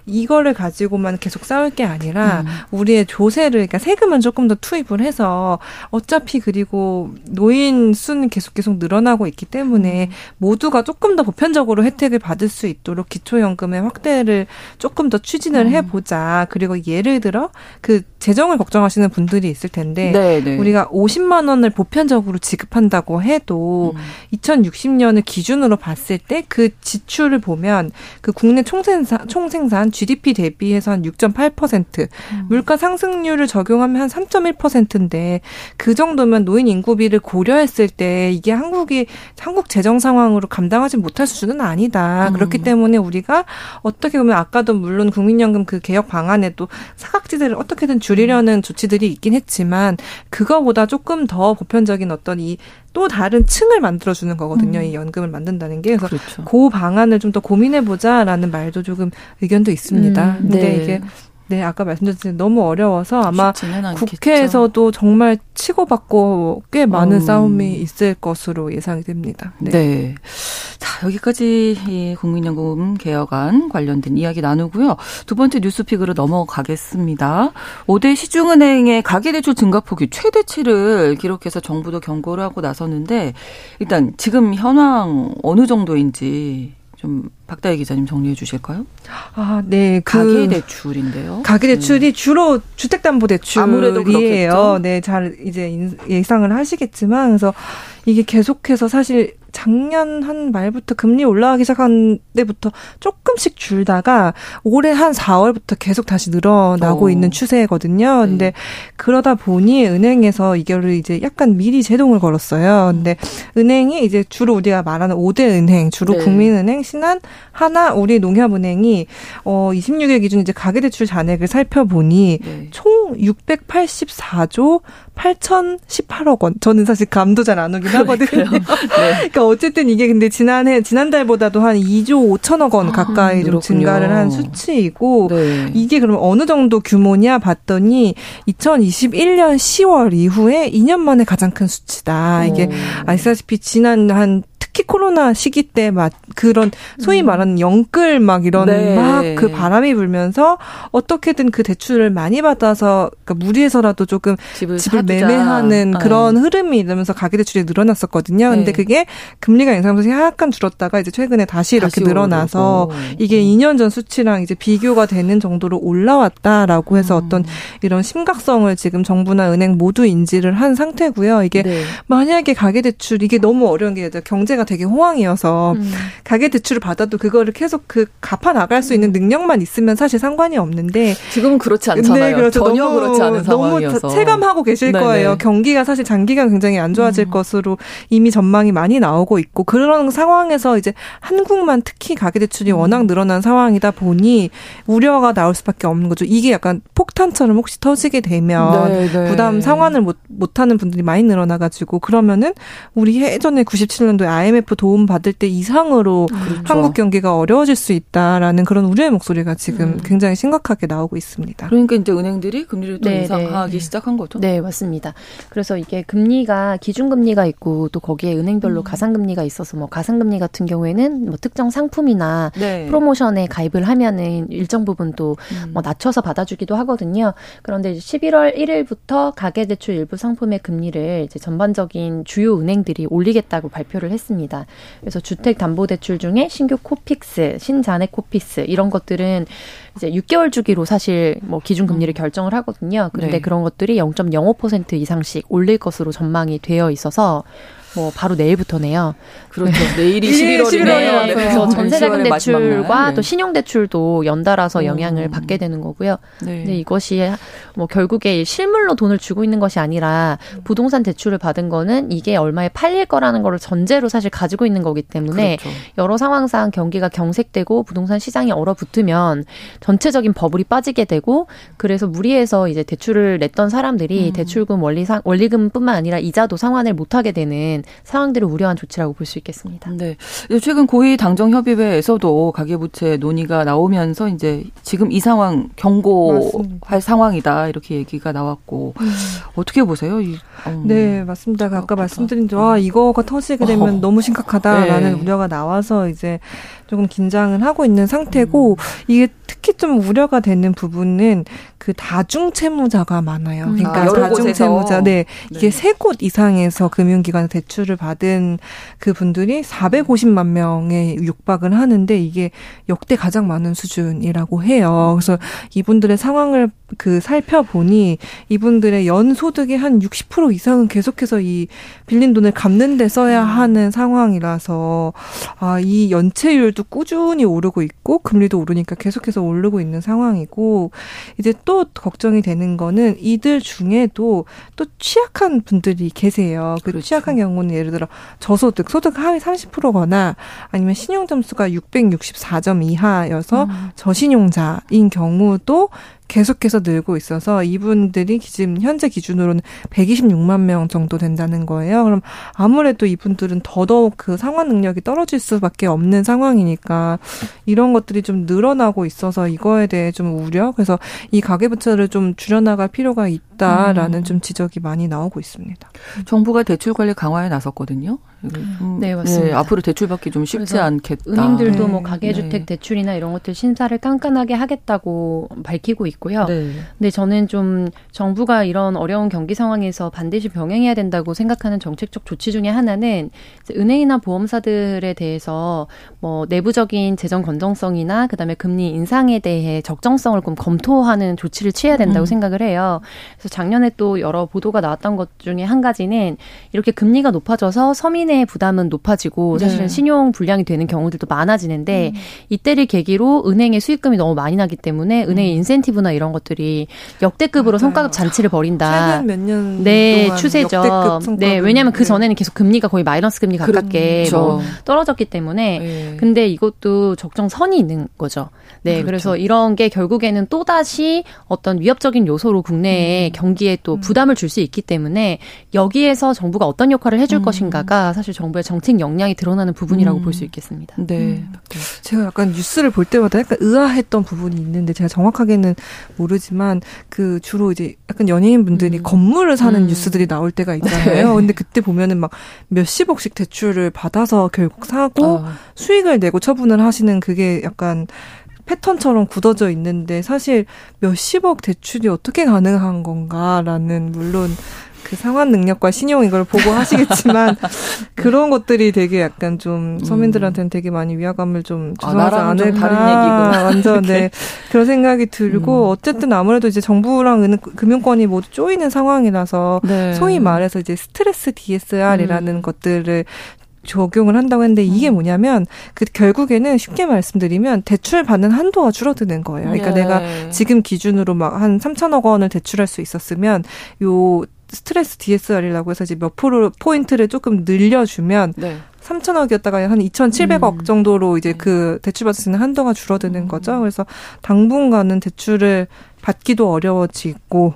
이거를 가지고만 계속 싸울 게 아니라 음. 우리의 조세를 그러니까 세금은 조금 더 투입을 해서 어차피 그리고 노인 수는 계속 계속 늘어나고 있기 때문에 음. 모두가 조금 더 보편적으로 혜택을 받을 수 있도록 기초연금의 확대를 조금 더 추진을 음. 해보자. 그리고 예를 들어 그 재정을 걱정하시는 분들이 있을 텐데 네네. 네. 우리가 50만 원을 보편적으로 지급한다고 해도 음. 2060년을 기준으로 봤을 때 그 지출을 보면 그 국내 총생산 총생산 GDP 대비해서 한 6.8%, 음. 물가 상승률을 적용하면 한 3.1%인데 그 정도면 노인 인구비를 고려했을 때 이게 한국이 한국 재정 상황으로 감당하지 못할 수준은 아니다. 음. 그렇기 때문에 우리가 어떻게 보면 아까도 물론 국민연금 그 개혁 방안에도 사각지대를 어떻게든 줄이려는 조치들이 있긴 했지만 그거보다 조금 더 보편적인 어떤 이 또 다른 층을 만들어주는 거거든요. 음. 이 연금을 만든다는 게. 그래서 그렇죠. 그 방안을 좀 더 고민해보자라는 말도 조금 의견도 있습니다. 음, 근데 네. 이게 네, 아까 말씀드렸듯이 너무 어려워서 아마 국회에서도 정말 치고받고 꽤 많은 음. 싸움이 있을 것으로 예상이 됩니다. 네. 네. 자, 여기까지 이 국민연금 개혁안 관련된 이야기 나누고요. 두 번째 뉴스픽으로 넘어가겠습니다. 5대 시중은행의 가계대출 증가폭이 최대치를 기록해서 정부도 경고를 하고 나섰는데 일단 지금 현황 어느 정도인지 좀 박다혜 기자님 정리해 주실까요? 아, 네. 그 가계 대출인데요. 가계 대출이 네. 주로 주택 담보 대출이에요. 아무래도 그렇겠죠. 네, 잘 이제 예상을 하시겠지만 그래서 이게 계속해서 사실 작년 한 말부터 금리 올라가기 시작한 때부터 조금씩 줄다가 올해 한 4월부터 계속 다시 늘어나고 오. 어. 있는 추세거든요. 네. 근데 그러다 보니 은행에서 이거를 이제 약간 미리 제동을 걸었어요. 근데 은행이 이제 주로 우리가 말하는 5대 은행, 주로 네. 국민은행, 신한, 하나, 우리 농협은행이 어 26일 기준 이제 가계 대출 잔액을 살펴보니 네. 총 684조 8,018억 원. 저는 사실 감도 잘 안 오긴 하거든요. 네. 그러니까 어쨌든 이게 근데 지난해 지난달보다도 한 2조 5천억 원 아, 가까이 아, 좀 증가를 한 수치이고 네. 이게 그럼 어느 정도 규모냐 봤더니 2021년 10월 이후에 2년 만에 가장 큰 수치다. 이게 오. 아시다시피 지난 한 특히 코로나 시기 때 막 그런 소위 음. 말하는 영끌 막 이런 네. 막그 바람이 불면서 어떻게든 그 대출을 많이 받아서 그러니까 무리해서라도 조금 집을, 집을 매매하는 아, 그런 네. 흐름이 이러면서 가계 대출이 늘어났었거든요. 근데 네. 그게 금리가 인상하면서 약간 줄었다가 이제 최근에 다시 이렇게 다시 늘어나서 오르고. 이게 2년 전 수치랑 이제 비교가 되는 정도로 올라왔다라고 해서 음. 어떤 이런 심각성을 지금 정부나 은행 모두 인지를 한 상태고요. 이게 네. 만약에 가계 대출 이게 너무 어려운 게 경제가 되게 호황이어서 음. 가계 대출을 받아도 그거를 계속 그 갚아 나갈 수 있는 음. 능력만 있으면 사실 상관이 없는데 지금은 그렇지 않잖아요. 네, 그렇죠. 전혀 너무, 그렇지 않은 상황이어서 너무 체감하고 계실 네네. 거예요. 경기가 사실 장기간 굉장히 안 좋아질 음. 것으로 이미 전망이 많이 나오고 있고 그런 상황에서 이제 한국만 특히 가계 대출이 음. 워낙 늘어난 상황이다 보니 우려가 나올 수밖에 없는 거죠. 이게 약간 폭탄처럼 혹시 터지게 되면 네네. 부담 상환을 못 못하는 분들이 많이 늘어나가지고 그러면은 우리 예전에 97년도에 IMF IMF 도움 받을 때 이상으로 그렇죠. 한국 경기가 어려워질 수 있다라는 그런 우려의 목소리가 지금 음. 굉장히 심각하게 나오고 있습니다. 그러니까 이제 은행들이 금리를 또 네, 인상하기 네. 시작한 거죠. 네, 맞습니다. 그래서 이게 금리가 기준금리가 있고 또 거기에 은행별로 음. 가상금리가 있어서 뭐 가상금리 같은 경우에는 뭐 특정 상품이나 네. 프로모션에 가입을 하면은 일정 부분 또뭐 음. 낮춰서 받아주기도 하거든요. 그런데 11월 1일부터 가계대출 일부 상품의 금리를 이제 전반적인 주요 은행들이 올리겠다고 발표를 했습니다. 그래서 주택담보대출 중에 신규 코픽스, 신잔액 코픽스 이런 것들은 이제 6개월 주기로 사실 뭐 기준 금리를 음. 결정을 하거든요. 그런데 네. 그런 것들이 0.05% 이상씩 올릴 것으로 전망이 되어 있어서 뭐 바로 내일부터네요. 그렇죠. 내일이 11월이네요. 네. 그래서 전세자금 대출과 네. 또 신용 대출도 연달아서 영향을 음. 받게 되는 거고요. 네. 근데 이것이 뭐 결국에 실물로 돈을 주고 있는 것이 아니라 부동산 대출을 받은 거는 이게 얼마에 팔릴 거라는 거를 전제로 사실 가지고 있는 거기 때문에 그렇죠. 여러 상황상 경기가 경색되고 부동산 시장이 얼어붙으면 전체적인 버블이 빠지게 되고 그래서 무리해서 이제 대출을 냈던 사람들이 음. 대출금 원리 상 원리금뿐만 아니라 이자도 상환을 못 하게 되는 상황들을 우려한 조치라고 볼 수 있겠습니다. 네. 최근 고위 당정 협의회에서도 가계부채 논의가 나오면서 이제 지금 이 상황 경고할 맞습니다. 상황이다 이렇게 얘기가 나왔고 음. 어떻게 보세요? 이, 음. 네, 맞습니다. 아까 말씀드린 와 음. 이거가 터지게 되면 어. 너무 심각하다라는 네. 우려가 나와서 이제 조금 긴장을 하고 있는 상태고 음. 이게 특히 좀 우려가 되는 부분은 그 다중 채무자가 많아요. 음. 그러니까 아, 다중 채무자, 네, 이게 네. 세곳 이상에서 금융기관 대출을 받은 그 분들이 450만 명에 육박을 하는데 이게 역대 가장 많은 수준이라고 해요. 그래서 이분들의 상황을 그 살펴보니 이분들의 연 소득의 한 60% 이상은 계속해서 이 빌린 돈을 갚는 데 써야 음. 하는 상황이라서 아, 이 연체율도 꾸준히 오르고 있고 금리도 오르니까 계속해서 오르고 있는 상황이고 이제 또 걱정이 되는 거는 이들 중에도 또 취약한 분들이 계세요. 그 그렇죠. 취약한 경우 는 예를 들어 저소득, 소득 하위 30%거나 아니면 신용 점수가 664점 이하여서 음. 저신용자인 경우도 계속해서 늘고 있어서 이분들이 지금 현재 기준으로는 126만 명 정도 된다는 거예요. 그럼 아무래도 이분들은 더더욱 그 상환 능력이 떨어질 수밖에 없는 상황이니까 이런 것들이 좀 늘어나고 있어서 이거에 대해 좀 우려. 그래서 이 가계부채를 좀 줄여나갈 필요가 있다라는 음. 좀 지적이 많이 나오고 있습니다. 정부가 대출 관리 강화에 나섰거든요. 음. 네, 맞습니다. 네, 앞으로 대출받기 좀 쉽지 않겠다. 은행들도 네. 뭐 가계주택 네. 대출이나 이런 것들 심사를 깐깐하게 하겠다고 밝히고 있고요. 네. 근데 저는 좀 정부가 이런 어려운 경기 상황에서 반드시 병행해야 된다고 생각하는 정책적 조치 중에 하나는 은행이나 보험사들에 대해서 뭐 내부적인 재정 건정성이나 그다음에 금리 인상에 대해 적정성을 좀 검토하는 조치를 취해야 된다고 음. 생각을 해요. 그래서 작년에 또 여러 보도가 나왔던 것 중에 한 가지는 이렇게 금리가 높아져서 서민 시민의 부담은 높아지고 네. 사실은 신용 불량이 되는 경우들도 많아지는데 음. 이때를 계기로 은행의 수익금이 너무 많이 나기 때문에 음. 은행의 인센티브나 이런 것들이 역대급으로 맞아요. 성과급 잔치를 벌인다. 최근 몇년 네, 추세죠. 네, 왜냐하면 그 네. 전에는 계속 금리가 거의 마이너스 금리 가깝게 그렇죠. 뭐 떨어졌기 때문에 네. 근데 이것도 적정 선이 있는 거죠. 네, 그렇죠. 그래서 이런 게 결국에는 또 다시 어떤 위협적인 요소로 국내의 음. 경기에 또 음. 부담을 줄 수 있기 때문에 여기에서 정부가 어떤 역할을 해줄 음. 것인가가 사실 정부의 정책 역량이 드러나는 부분이라고 음. 볼수 있겠습니다. 네. 음. 제가 약간 뉴스를 볼 때마다 약간 의아했던 부분이 있는데 제가 정확하게는 모르지만 그 주로 이제 약간 연예인 분들이 음. 건물을 사는 음. 뉴스들이 나올 때가 있잖아요. 네. 근데 그때 보면은 막 몇십억씩 대출을 받아서 결국 사고 어. 수익을 내고 처분을 하시는 그게 약간 패턴처럼 굳어져 있는데 사실 몇십억 대출이 어떻게 가능한 건가라는 물론 그 상환 능력과 신용 이걸 보고 하시겠지만 [laughs] 그런 것들이 되게 약간 좀 서민들한테는 되게 많이 위화감을 좀 아, 주소하지 아, 않을까. 좀 다른 얘기구나. [laughs] 완전 네 [laughs] 그런 생각이 들고 음. 어쨌든 아무래도 이제 정부랑 은 금융권이 모두 쪼이는 상황이라서 네. 소위 말해서 이제 스트레스 DSR이라는 음. 것들을 적용을 한다고 했는데 이게 음. 뭐냐면 그 결국에는 쉽게 말씀드리면 대출 받는 한도가 줄어드는 거예요. 그러니까 네. 내가 지금 기준으로 막 한 3천억 원을 대출할 수 있었으면 요 스트레스 DSR이라고 해서 이제 몇 프로 포인트를 조금 늘려주면 네. 3천억이었다가 한 2,700억 음. 정도로 이제 그 대출 받을 수 있는 한도가 줄어드는 거죠. 그래서 당분간은 대출을 받기도 어려워지고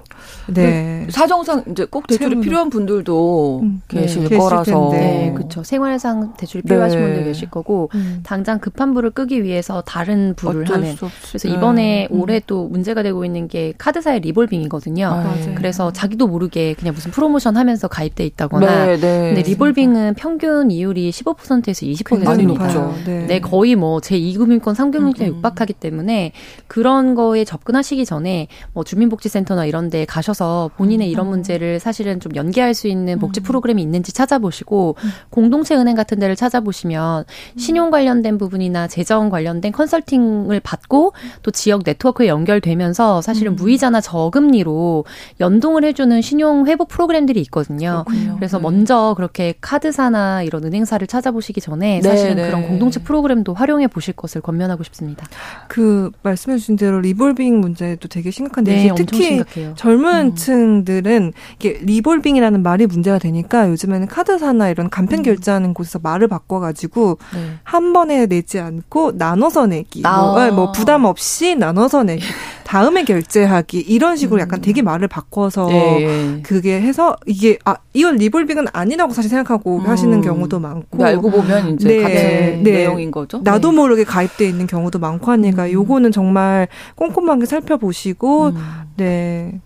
네그 사정상 이제 꼭 대출이 채 필요한 분들도 음, 계실 네, 거라서 네, 그렇죠 생활상 대출이 필요하신 네. 분들 계실 거고 음. 당장 급한 불을 끄기 위해서 다른 불을 하는 그래서 이번에 음. 올해 또 문제가 되고 있는 게 카드사의 리볼빙이거든요. 아, 그래서 자기도 모르게 그냥 무슨 프로모션 하면서 가입돼 있다거나 네, 네. 근데 리볼빙은 평균 이율이 15%에서 20%니까 네. 네. 거의 뭐 제2금융권 3금융권에 음, 음. 육박하기 때문에 그런 거에 접근하시기 전에 뭐 주민복지센터나 이런 데 가셔서 본인의 이런 음. 문제를 사실은 좀 연계할 수 있는 복지 음. 프로그램이 있는지 찾아보시고 음. 공동체 은행 같은 데를 찾아보시면 신용 관련된 부분이나 재정 관련된 컨설팅을 받고 또 지역 네트워크에 연결되면서 사실은 무이자나 저금리로 연동을 해주는 신용 회복 프로그램들이 있거든요. 그렇군요. 그래서 네. 먼저 그렇게 카드사나 이런 은행사를 찾아보시기 전에 네, 사실은 네. 그런 공동체 프로그램도 활용해 보실 것을 권면하고 싶습니다. 그 말씀해 주신 대로 리볼빙 문제도 되게 되게 심각한데 네, 특히 젊은 음. 층들은 이게 리볼빙이라는 말이 문제가 되니까 요즘에는 카드사나 이런 간편 음. 결제하는 곳에서 말을 바꿔가지고 네. 한 번에 내지 않고 나눠서 내기, 아. 뭐, 네, 뭐, 부담 없이 나눠서 내기. 다음에 결제하기 이런 식으로 약간 음. 되게 말을 바꿔서 네. 그게 해서 이게 아 이건 리볼빙은 아니라고 사실 생각하고 음. 하시는 경우도 많고 알고 보면 이제 네. 같은 네. 내용인 거죠. 나도 네. 모르게 가입돼 있는 경우도 많고 하니까 음. 요거는 정말 꼼꼼하게 살펴보시고 음. 네.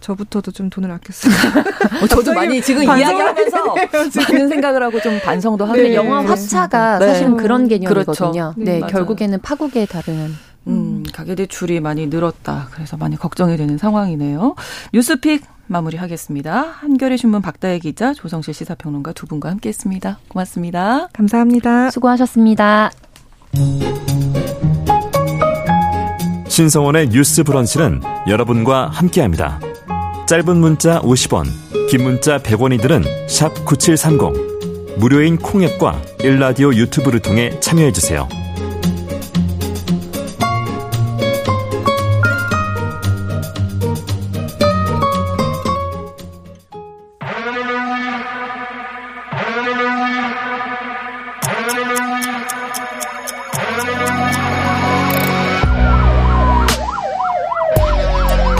저부터도 좀 돈을 아꼈습니다. [laughs] 어, 저도 많이 [laughs] 지금 이야기하면서 [laughs] 많은 생각을 하고 좀 반성도 하고 네. 영화 합차가 네. 사실은 그런 개념이거든요. 그렇죠. 네, 네 결국에는 파국에 다른 음, 가계대출이 많이 늘었다. 그래서 많이 걱정이 되는 상황이네요. 뉴스픽 마무리하겠습니다. 한겨레 신문 박다혜 기자, 조성실 시사평론가 두 분과 함께했습니다. 고맙습니다. 감사합니다. 수고하셨습니다. 신성원의 뉴스 브런치는 여러분과 함께합니다. 짧은 문자 50원, 긴 문자 100원이들은 9730. 무료인 콩앱과 일라디오 유튜브를 통해 참여해주세요.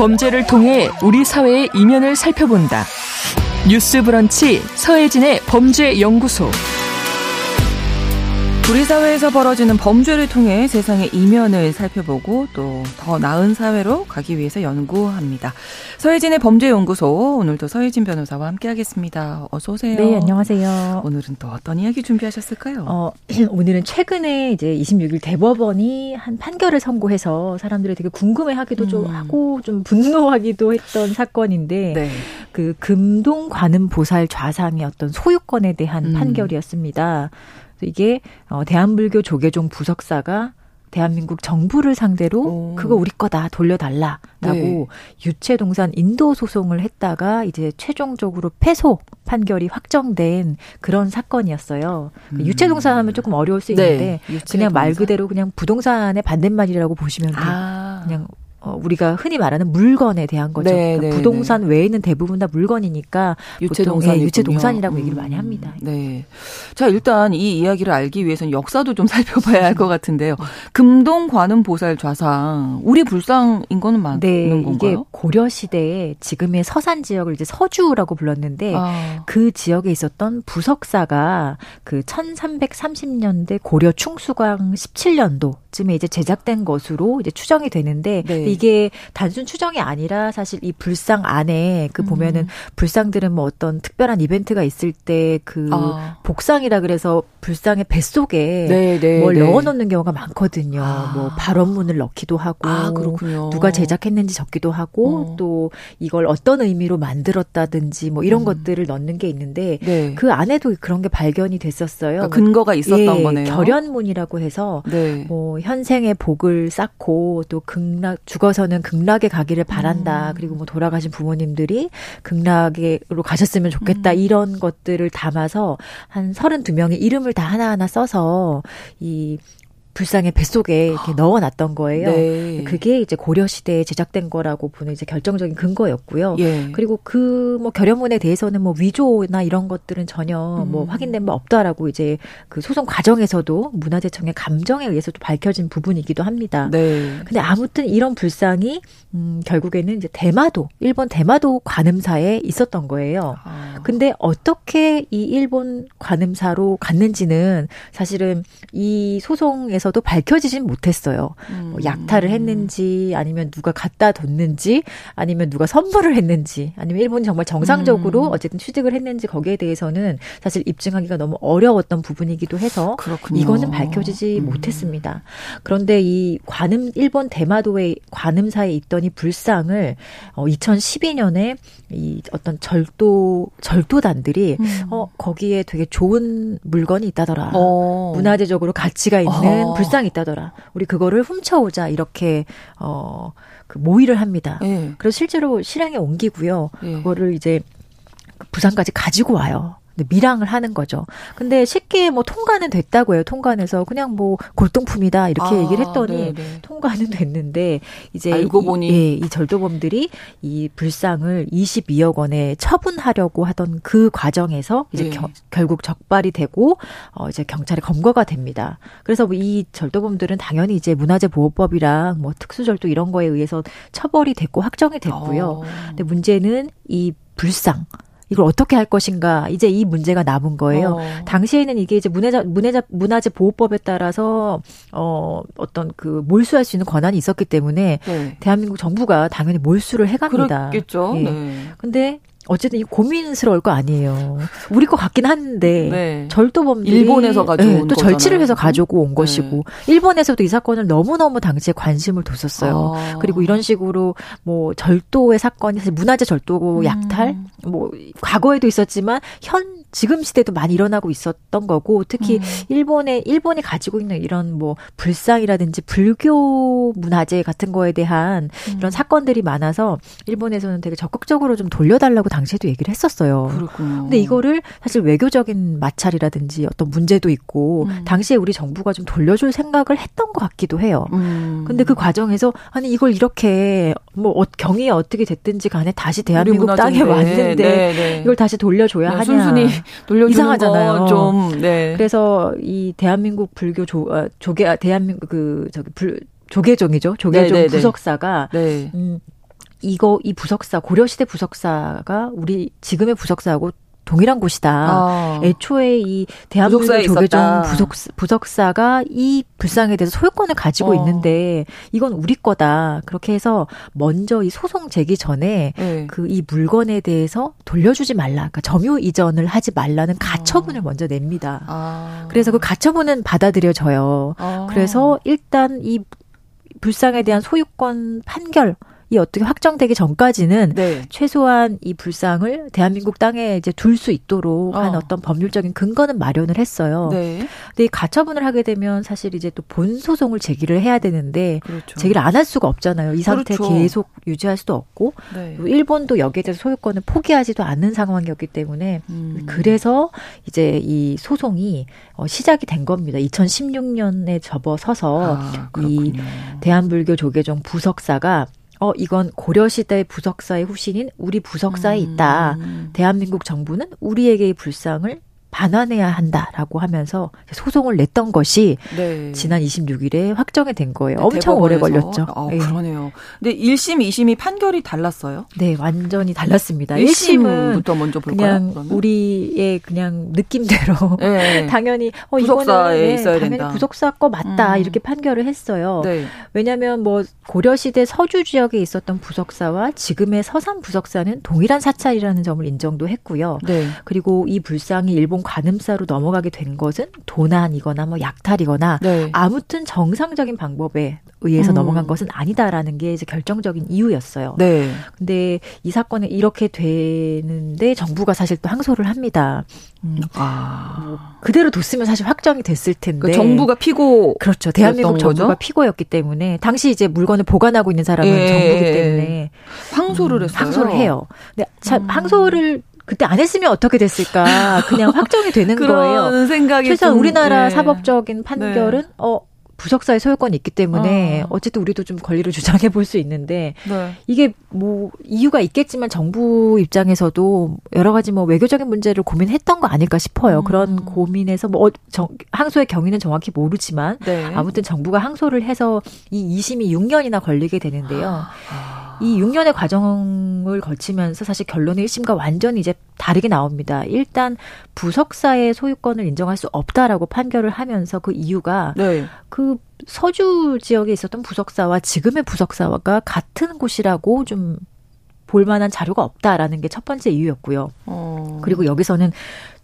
범죄를 통해 우리 사회의 이면을 살펴본다. 뉴스 브런치 서혜진의 범죄 연구소. 우리 사회에서 벌어지는 범죄를 통해 세상의 이면을 살펴보고 또 더 나은 사회로 가기 위해서 연구합니다. 서혜진의 범죄연구소 오늘도 서혜진 변호사와 함께하겠습니다. 어서 오세요. 네, 안녕하세요. 오늘은 또 어떤 이야기 준비하셨을까요? 어, [clears throat] 오늘은 최근에 이제 26일 대법원이 한 판결을 선고해서 사람들이 되게 궁금해하기도 음. 좀 하고 좀 분노하기도 했던 사건인데 네. 그 금동 관음 보살 좌상의 어떤 소유권에 대한 음. 판결이었습니다. 이게 어, 대한불교 조계종 부석사가 대한민국 정부를 상대로 오. 그거 우리 거다 돌려달라라고 네. 유체 동산 인도 소송을 했다가 이제 최종적으로 패소 판결이 확정된 그런 사건이었어요. 음. 유체 동산 하면 조금 어려울 수 있는데 네. 그냥 말 그대로 그냥 부동산의 반대말이라고 보시면 돼요. 아. 그냥 어, 우리가 흔히 말하는 물건에 대한 거죠. 네, 그러니까 네, 부동산 네. 외에는 대부분 다 물건이니까 유체동산 예, 유체동산이라고 음, 얘기를 많이 합니다. 네. 자 일단 이 이야기를 알기 위해서는 역사도 좀 [laughs] 살펴봐야 할 것 같은데요. 금동 관음 보살 좌상 우리 불상인 거는 맞는 네, 건가요? 이게 고려 시대에 지금의 서산 지역을 이제 서주라고 불렀는데 아. 그 지역에 있었던 부석사가 그 1330년대 고려 충수광 17년도쯤에 이제 제작된 것으로 이제 추정이 되는데 네. 이게 단순 추정이 아니라 사실 이 불상 안에 그 보면은 음. 불상들은 뭐 어떤 특별한 이벤트가 있을 때그 아. 복상이라 그래서 불상의 뱃속에 네, 네, 뭘 네. 넣어놓는 경우가 많거든요. 아. 뭐 발언문을 넣기도 하고 아, 누가 제작했는지 적기도 하고 어. 또 이걸 어떤 의미로 만들었다든지 뭐 이런 음. 것들을 넣는 게 있는데 네. 그 안에도 그런 게 발견이 됐었어요. 그러니까 근거가 있었던 예, 거네요. 결연문이라고 해서 네. 뭐 현생의 복을 쌓고 또 극락 죽어서는 극락에 가기를 바란다. 음. 그리고 뭐 돌아가신 부모님들이 극락으로 가셨으면 좋겠다. 음. 이런 것들을 담아서 한 32명의 이름을 다 하나하나 써서 이 불상의 뱃속에 이렇게 넣어놨던 거예요. 네. 그게 이제 고려 시대에 제작된 거라고 보는 이제 결정적인 근거였고요. 예. 그리고 그 뭐 결연문에 대해서는 뭐 위조나 이런 것들은 전혀 뭐 음. 뭐 확인된 바 없다라고 이제 그 소송 과정에서도 문화재청의 감정에 의해서 도 밝혀진 부분이기도 합니다. 네. 근데 아무튼 이런 불상이 음 결국에는 이제 대마도 일본 대마도 관음사에 있었던 거예요. 아. 근데 어떻게 이 일본 관음사로 갔는지는 사실은 이 소송에 서 대해서도 밝혀지진 못했어요. 음. 뭐 약탈을 했는지 아니면 누가 갖다 뒀는지 아니면 누가 선물을 했는지 아니면 일본이 정말 정상적으로 음. 어쨌든 취득을 했는지 거기에 대해서는 사실 입증하기가 너무 어려웠던 부분이기도 해서 그렇군요. 이거는 밝혀지지 음. 못했습니다. 그런데 이 관음 일본 대마도의 관음사에 있던 이 불상을 어 2012년에 이 어떤 절도 절도단들이 음. 어 거기에 되게 좋은 물건이 있다더라. 어. 문화재적으로 가치가 있는 어. 불상이 있다더라. 우리 그거를 훔쳐오자 이렇게 어 그 모의를 합니다. 예. 그래서 실제로 실행에 옮기고요. 예. 그거를 이제 부산까지 가지고 와요. 밀항을 하는 거죠. 근데 쉽게 뭐 통과는 됐다고 해요. 통과해서 그냥 뭐 골동품이다 이렇게 아, 얘기를 했더니 네네. 통과는 됐는데 이제 알고 보니 이, 예, 이 절도범들이 이 불상을 22억 원에 처분하려고 하던 그 과정에서 이제 네. 겨, 결국 적발이 되고 어 이제 경찰에 검거가 됩니다. 그래서 뭐 이 절도범들은 당연히 이제 문화재 보호법이랑 뭐 특수절도 이런 거에 의해서 처벌이 됐고 확정이 됐고요. 어. 근데 문제는 이 불상 이걸 어떻게 할 것인가 이제 이 문제가 남은 거예요. 어. 당시에는 이게 이제 문화재 문화재 문화재 보호법에 따라서 어 어떤 그 몰수할 수 있는 권한이 있었기 때문에 네. 대한민국 정부가 당연히 몰수를 해갑니다. 그렇겠죠. 예. 네. 근데 어쨌든 이 고민스러울 거 아니에요. 우리 거 같긴 한데 네. 절도범들이 일본에서 가져온 네, 또 절치를 해서 가지고 온 네. 것이고 일본에서도 이 사건을 너무 너무 당시에 관심을 뒀었어요. 아. 그리고 이런 식으로 뭐 절도의 사건이 문화재 절도 약탈 음. 뭐 과거에도 있었지만 현 지금 시대도 많이 일어나고 있었던 거고 특히 음. 일본의 일본이 가지고 있는 이런 뭐 불상이라든지 불교 문화재 같은 거에 대한 음. 이런 사건들이 많아서 일본에서는 되게 적극적으로 좀 돌려달라고 당시에도 얘기를 했었어요. 그렇군요. 근데 이거를 사실 외교적인 마찰이라든지 어떤 문제도 있고 음. 당시에 우리 정부가 좀 돌려줄 생각을 했던 것 같기도 해요. 음. 근데 그 과정에서 아니 이걸 이렇게 뭐 어, 경위에 어떻게 됐든지 간에 다시 대한민국 땅에 왔는데 네, 네. 이걸 다시 돌려줘야 네, 하냐. 순순히 이상하잖아요. 좀 네. 그래서 이 대한민국 불교 조 아, 조계 아, 대한민국 그 저기 불 조계종이죠. 조계종 네네네. 부석사가 네. 음 이거 이 부석사 고려시대 부석사가 우리 지금의 부석사하고 동일한 곳이다. 아. 애초에 이 대한민국 조계종 부석, 부석사가 이 불상에 대해서 소유권을 가지고 어. 있는데 이건 우리 거다. 그렇게 해서 먼저 이 소송 제기 전에 네. 그이 물건에 대해서 돌려주지 말라. 그러니까 점유 이전을 하지 말라는 가처분을 어. 먼저 냅니다. 아. 그래서 그 가처분은 받아들여져요. 아. 그래서 일단 이 불상에 대한 소유권 판결 이 어떻게 확정되기 전까지는 네. 최소한 이 불상을 대한민국 땅에 이제 둘 수 있도록 어. 한 어 떤 법률적인 근거는 마련을 했어요. 네. 근데 이 가처분을 하게 되면 사실 이제 또 본 소송을 제기를 해야 되는데 그렇죠. 제기를 안 할 수가 없잖아요. 이 상태 그렇죠. 계속 유지할 수도 없고 네. 일본도 여기에 대해서 소유권을 포기하지도 않는 상황이었기 때문에 음. 그래서 이제 이 소송이 어, 시작이 된 겁니다. 2016년에 접어서서 아, 이 대한불교 조계종 부석사가 어, 이건 고려 시대 부석사의 후신인 우리 부석사에 있다. 음. 대한민국 정부는 우리에게의 불상을 반환해야 한다라고 하면서 소송을 냈던 것이 네. 지난 26일에 확정이 된 거예요. 네, 엄청. 오래 걸렸죠. 아, 네. 그러네요. 근데 1심, 2심이 판결이 달랐어요? 네, 완전히 달랐습니다. 1심부터 먼저 볼까요? 그냥 그러면? 우리의 그냥 느낌대로 네. [laughs] 당연히 어 부석사에 이거는 있어야 당연히 된다. 부석사 거 맞다 음. 이렇게 판결을 했어요. 네. 왜냐하면 뭐 고려 시대 서주 지역에 있었던 부석사와 지금의 서산 부석사는 동일한 사찰이라는 점을 인정도 했고요. 네. 그리고 이 불상이 일본 일본 관음사로 넘어가게 된 것은 도난이거나 뭐 약탈이거나 네. 아무튼 정상적인 방법에 의해서 음. 넘어간 것은 아니다라는 게 이제 결정적인 이유였어요. 네. 근데 이 사건은 이렇게 되는데 정부가 사실 또 항소를 합니다. 음. 아. 뭐 그대로 뒀으면 사실 확정이 됐을 텐데. 그 정부가 피고. 그렇죠. 대한민국 정부가 거죠? 피고였기 때문에 당시 이제 물건을 보관하고 있는 사람은 예. 정부기 때문에 항소를 음, 했어요. 항소를 해요. 근데 참 음. 항소를 그때 안 했으면 어떻게 됐을까? 그냥 확정이 되는 [laughs] 거예요. 생각이 최소한 좀, 우리나라 네. 사법적인 판결은 네. 어 부석사의 소유권이 있기 때문에 어. 쨌든 우리도 좀 권리를 [laughs] 주장해 볼 수 있는데 네. 이게 뭐 이유가 있겠지만 정부 입장에서도 여러 가지 뭐 외교적인 문제를 고민했던 거 아닐까 싶어요. 음. 그런 고민에서 뭐 어, 정, 항소의 경위는 정확히 모르지만 네. 아무튼 정부가 항소를 해서 이 2심이 6년이나 걸리게 되는데요. 아. 이 6년의 과정을 거치면서 사실 결론의 1심과 완전히 이제 다르게 나옵니다. 일단 부석사의 소유권을 인정할 수 없다라고 판결을 하면서 그 이유가 네. 그 서주 지역에 있었던 부석사와 지금의 부석사가 같은 곳이라고 좀 볼만한 자료가 없다라는 게 첫 번째 이유였고요. 어. 그리고 여기서는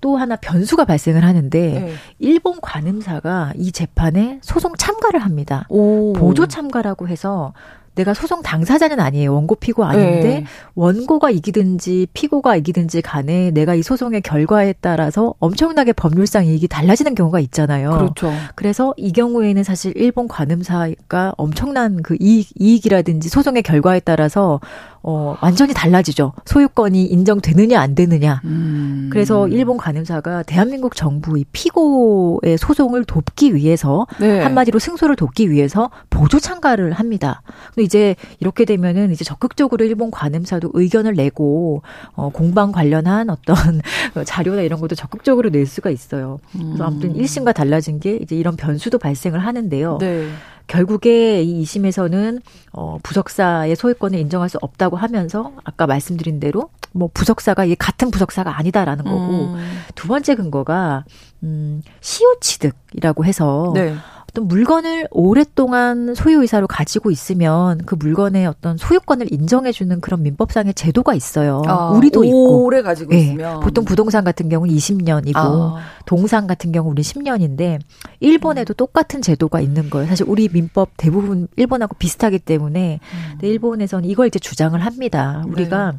또 하나 변수가 발생을 하는데 네. 일본 관음사가 이 재판에 소송 참가를 합니다. 오. 보조 참가라고 해서 내가 소송 당사자는 아니에요. 원고 피고 아닌데 네. 원고가 이기든지 피고가 이기든지 간에 내가 이 소송의 결과에 따라서 엄청나게 법률상 이익이 달라지는 경우가 있잖아요. 그렇죠. 그래서 이 경우에는 사실 일본 관음사가 엄청난 그 이익, 이익이라든지 소송의 결과에 따라서 어, 완전히 달라지죠. 소유권이 인정되느냐 안 되느냐. 음. 그래서 일본 관음사가 대한민국 정부 이 피고의 소송을 돕기 위해서 네. 한마디로 승소를 돕기 위해서 보조 참가를 합니다. 근데 이제 이렇게 되면은 이제 적극적으로 일본 관음사도 의견을 내고 어, 공방 관련한 어떤 [laughs] 자료나 이런 것도 적극적으로 낼 수가 있어요. 그래서 아무튼 1심과 음. 달라진 게 이제 이런 변수도 발생을 하는데요. 네. 결국에 이 2심에서는 어 부석사의 소유권을 인정할 수 없다고 하면서 아까 말씀드린 대로 뭐 부석사가 이 같은 부석사가 아니다라는 거고 음. 두 번째 근거가 음 시효 취득이라고 해서 네. 어떤 물건을 오랫동안 소유의사로 가지고 있으면 그 물건의 어떤 소유권을 인정해주는 그런 민법상의 제도가 있어요. 아, 우리도 있고. 오래 가지고 네. 있으면. 보통 부동산 같은 경우는 20년이고 아. 동산 같은 경우 우리 10년인데 일본에도 음. 똑같은 제도가 있는 거예요. 사실 우리 민법 대부분 일본하고 비슷하기 때문에 음. 근데 일본에서는 이걸 이제 주장을 합니다. 우리가 네.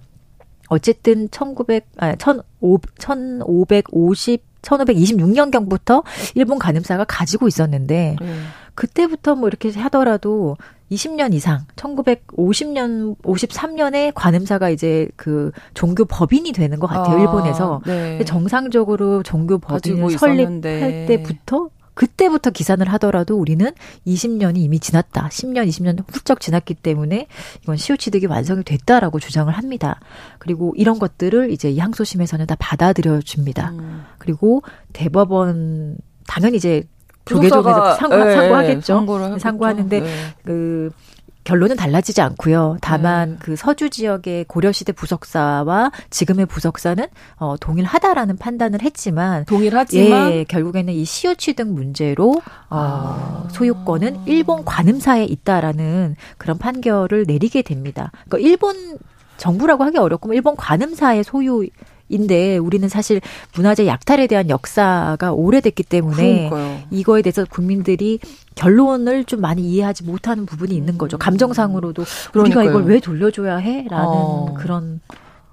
어쨌든 1900, 아, 1550 1526년경부터 일본 간음사가 가지고 있었는데 음. 그때부터 뭐 이렇게 하더라도 20년 이상 1950년 53년에 관음사가 이제 그 종교 법인이 되는 것 같아요 아, 일본에서 네. 정상적으로 종교 법인을 설립할 때부터 그때부터 기산을 하더라도 우리는 20년이 이미 지났다. 10년, 20년 훌쩍 지났기 때문에 이건 시효 취득이 완성이 됐다라고 주장을 합니다. 그리고 이런 것들을 이제 이 항소심에서는 다 받아들여 줍니다. 음. 그리고 대법원 당연히 이제 조계종에서 상고, 네, 상고하겠죠. 상고하는데 네. 그 결론은 달라지지 않고요. 다만 음. 그 서주 지역의 고려시대 부석사와 지금의 부석사는 어, 동일하다라는 판단을 했지만 동일하지만 예, 결국에는 이 시효 취득 문제로 어, 아. 소유권은 일본 관음사에 있다라는 그런 판결을 내리게 됩니다. 그러니까 일본 정부라고 하기 어렵고 일본 관음사의 소유 인데 우리는 사실 문화재 약탈에 대한 역사가 오래됐기 때문에 그러니까요. 이거에 대해서 국민들이 결론을 좀 많이 이해하지 못하는 부분이 있는 거죠. 감정상으로도 그러니까요. 우리가 이걸 왜 돌려줘야 해? 라는 어. 그런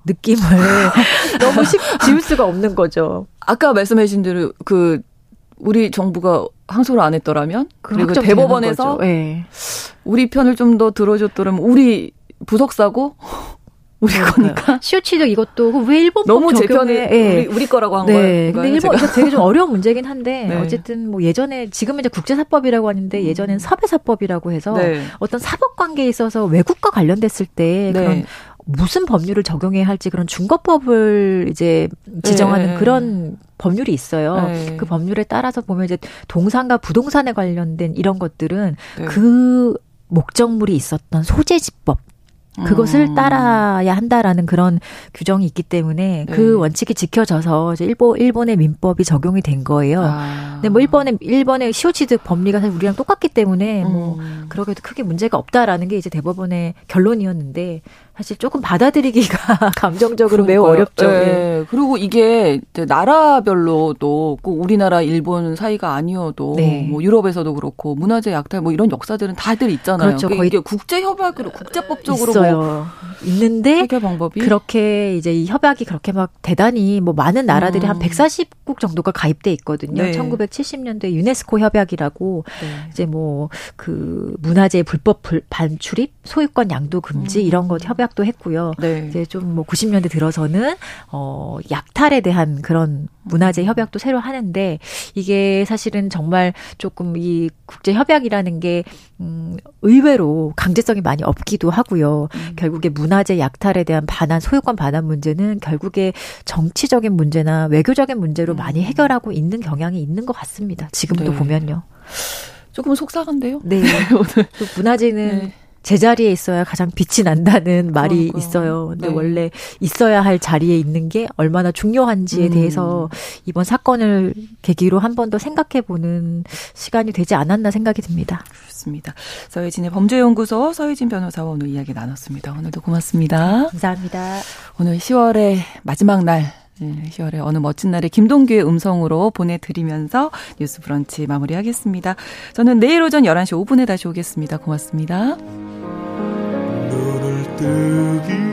느낌을 [laughs] 너무 쉽 지울 수가 없는 거죠. 아까 말씀하신 대로 그 우리 정부가 항소를 안 했더라면 그리고 대법원에서 네. 우리 편을 좀 더 들어줬더라면 우리 부석 사고 우리 거니까. 시오치도 이것도 그왜 일본 너무 제 편에 네. 우리, 우리 거라고 한 네. 거예요. 근데 일본 이거 되게 좀 [laughs] 어려운 문제긴 한데 네. 어쨌든 뭐 예전에 지금은 이제 국제사법이라고 하는데 음. 예전엔 사배사법이라고 해서 네. 어떤 사법 관계에 있어서 외국과 관련됐을 때 네. 그런 무슨 법률을 적용해야 할지 그런 중거법을 이제 지정하는 네. 그런 법률이 있어요. 네. 그 법률에 따라서 보면 이제 동산과 부동산에 관련된 이런 것들은 네. 그 목적물이 있었던 소재지법 그것을 음. 따라야 한다라는 그런 규정이 있기 때문에 네. 그 원칙이 지켜져서 이제 일본 일본의 민법이 적용이 된 거예요. 아. 근데 뭐 일본의 일본의 시효취득 법리가 사실 우리랑 똑같기 때문에 뭐 음. 그러게도 크게 문제가 없다라는 게 이제 대법원의 결론이었는데 사실 조금 받아들이기가 [laughs] 감정적으로 매우 어렵죠. 네. 네. 그리고 이게 나라별로도 꼭 우리나라 일본 사이가 아니어도 네. 뭐 유럽에서도 그렇고 문화재 약탈 뭐 이런 역사들은 다들 있잖아요. 그렇죠. 거의 이게 국제 협약으로 국제법적으로 뭐 있어요. 뭐 있는데 해결 방법이 그렇게 이제 이 협약이 그렇게 막 대단히 뭐 많은 나라들이 음. 한 140국 정도가 가입돼 있거든요. 네. 1970년대 유네스코 협약이라고 네. 이제 뭐 그 문화재 불법 반출입 소유권 양도 금지 음. 이런 것 협약도 했고요. 네. 이제 좀 뭐 90년대 들어서는 어 약탈에 대한 그런 문화재 협약도 새로 하는데 이게 사실은 정말 조금 이 국제 협약이라는 게 음, 의외로 강제성이 많이 없기도 하고요. 음. 결국에 문화재 약탈에 대한 반환, 소유권 반환 문제는 결국에 정치적인 문제나 외교적인 문제로 음. 많이 해결하고 있는 경향이 있는 것 같습니다. 지금도 네. 보면요. 조금 속상한데요. 네. [laughs] 오늘 문화재는 네. 제자리에 있어야 가장 빛이 난다는 말이 그러니까요. 있어요. 근데 네. 원래 있어야 할 자리에 있는 게 얼마나 중요한지에 음. 대해서 이번 사건을 계기로 한 번 더 생각해 보는 시간이 되지 않았나 생각이 듭니다. 그렇습니다. 서혜진의 범죄연구소 서혜진 변호사와 오늘 이야기 나눴습니다. 오늘도 고맙습니다. 감사합니다. 오늘 10월의 마지막 날 10월의 어느 멋진 날에 김동규의 음성으로 보내드리면서 뉴스 브런치 마무리하겠습니다. 저는 내일 오전 11시 5분에 다시 오겠습니다. 고맙습니다. 눈을 뜨기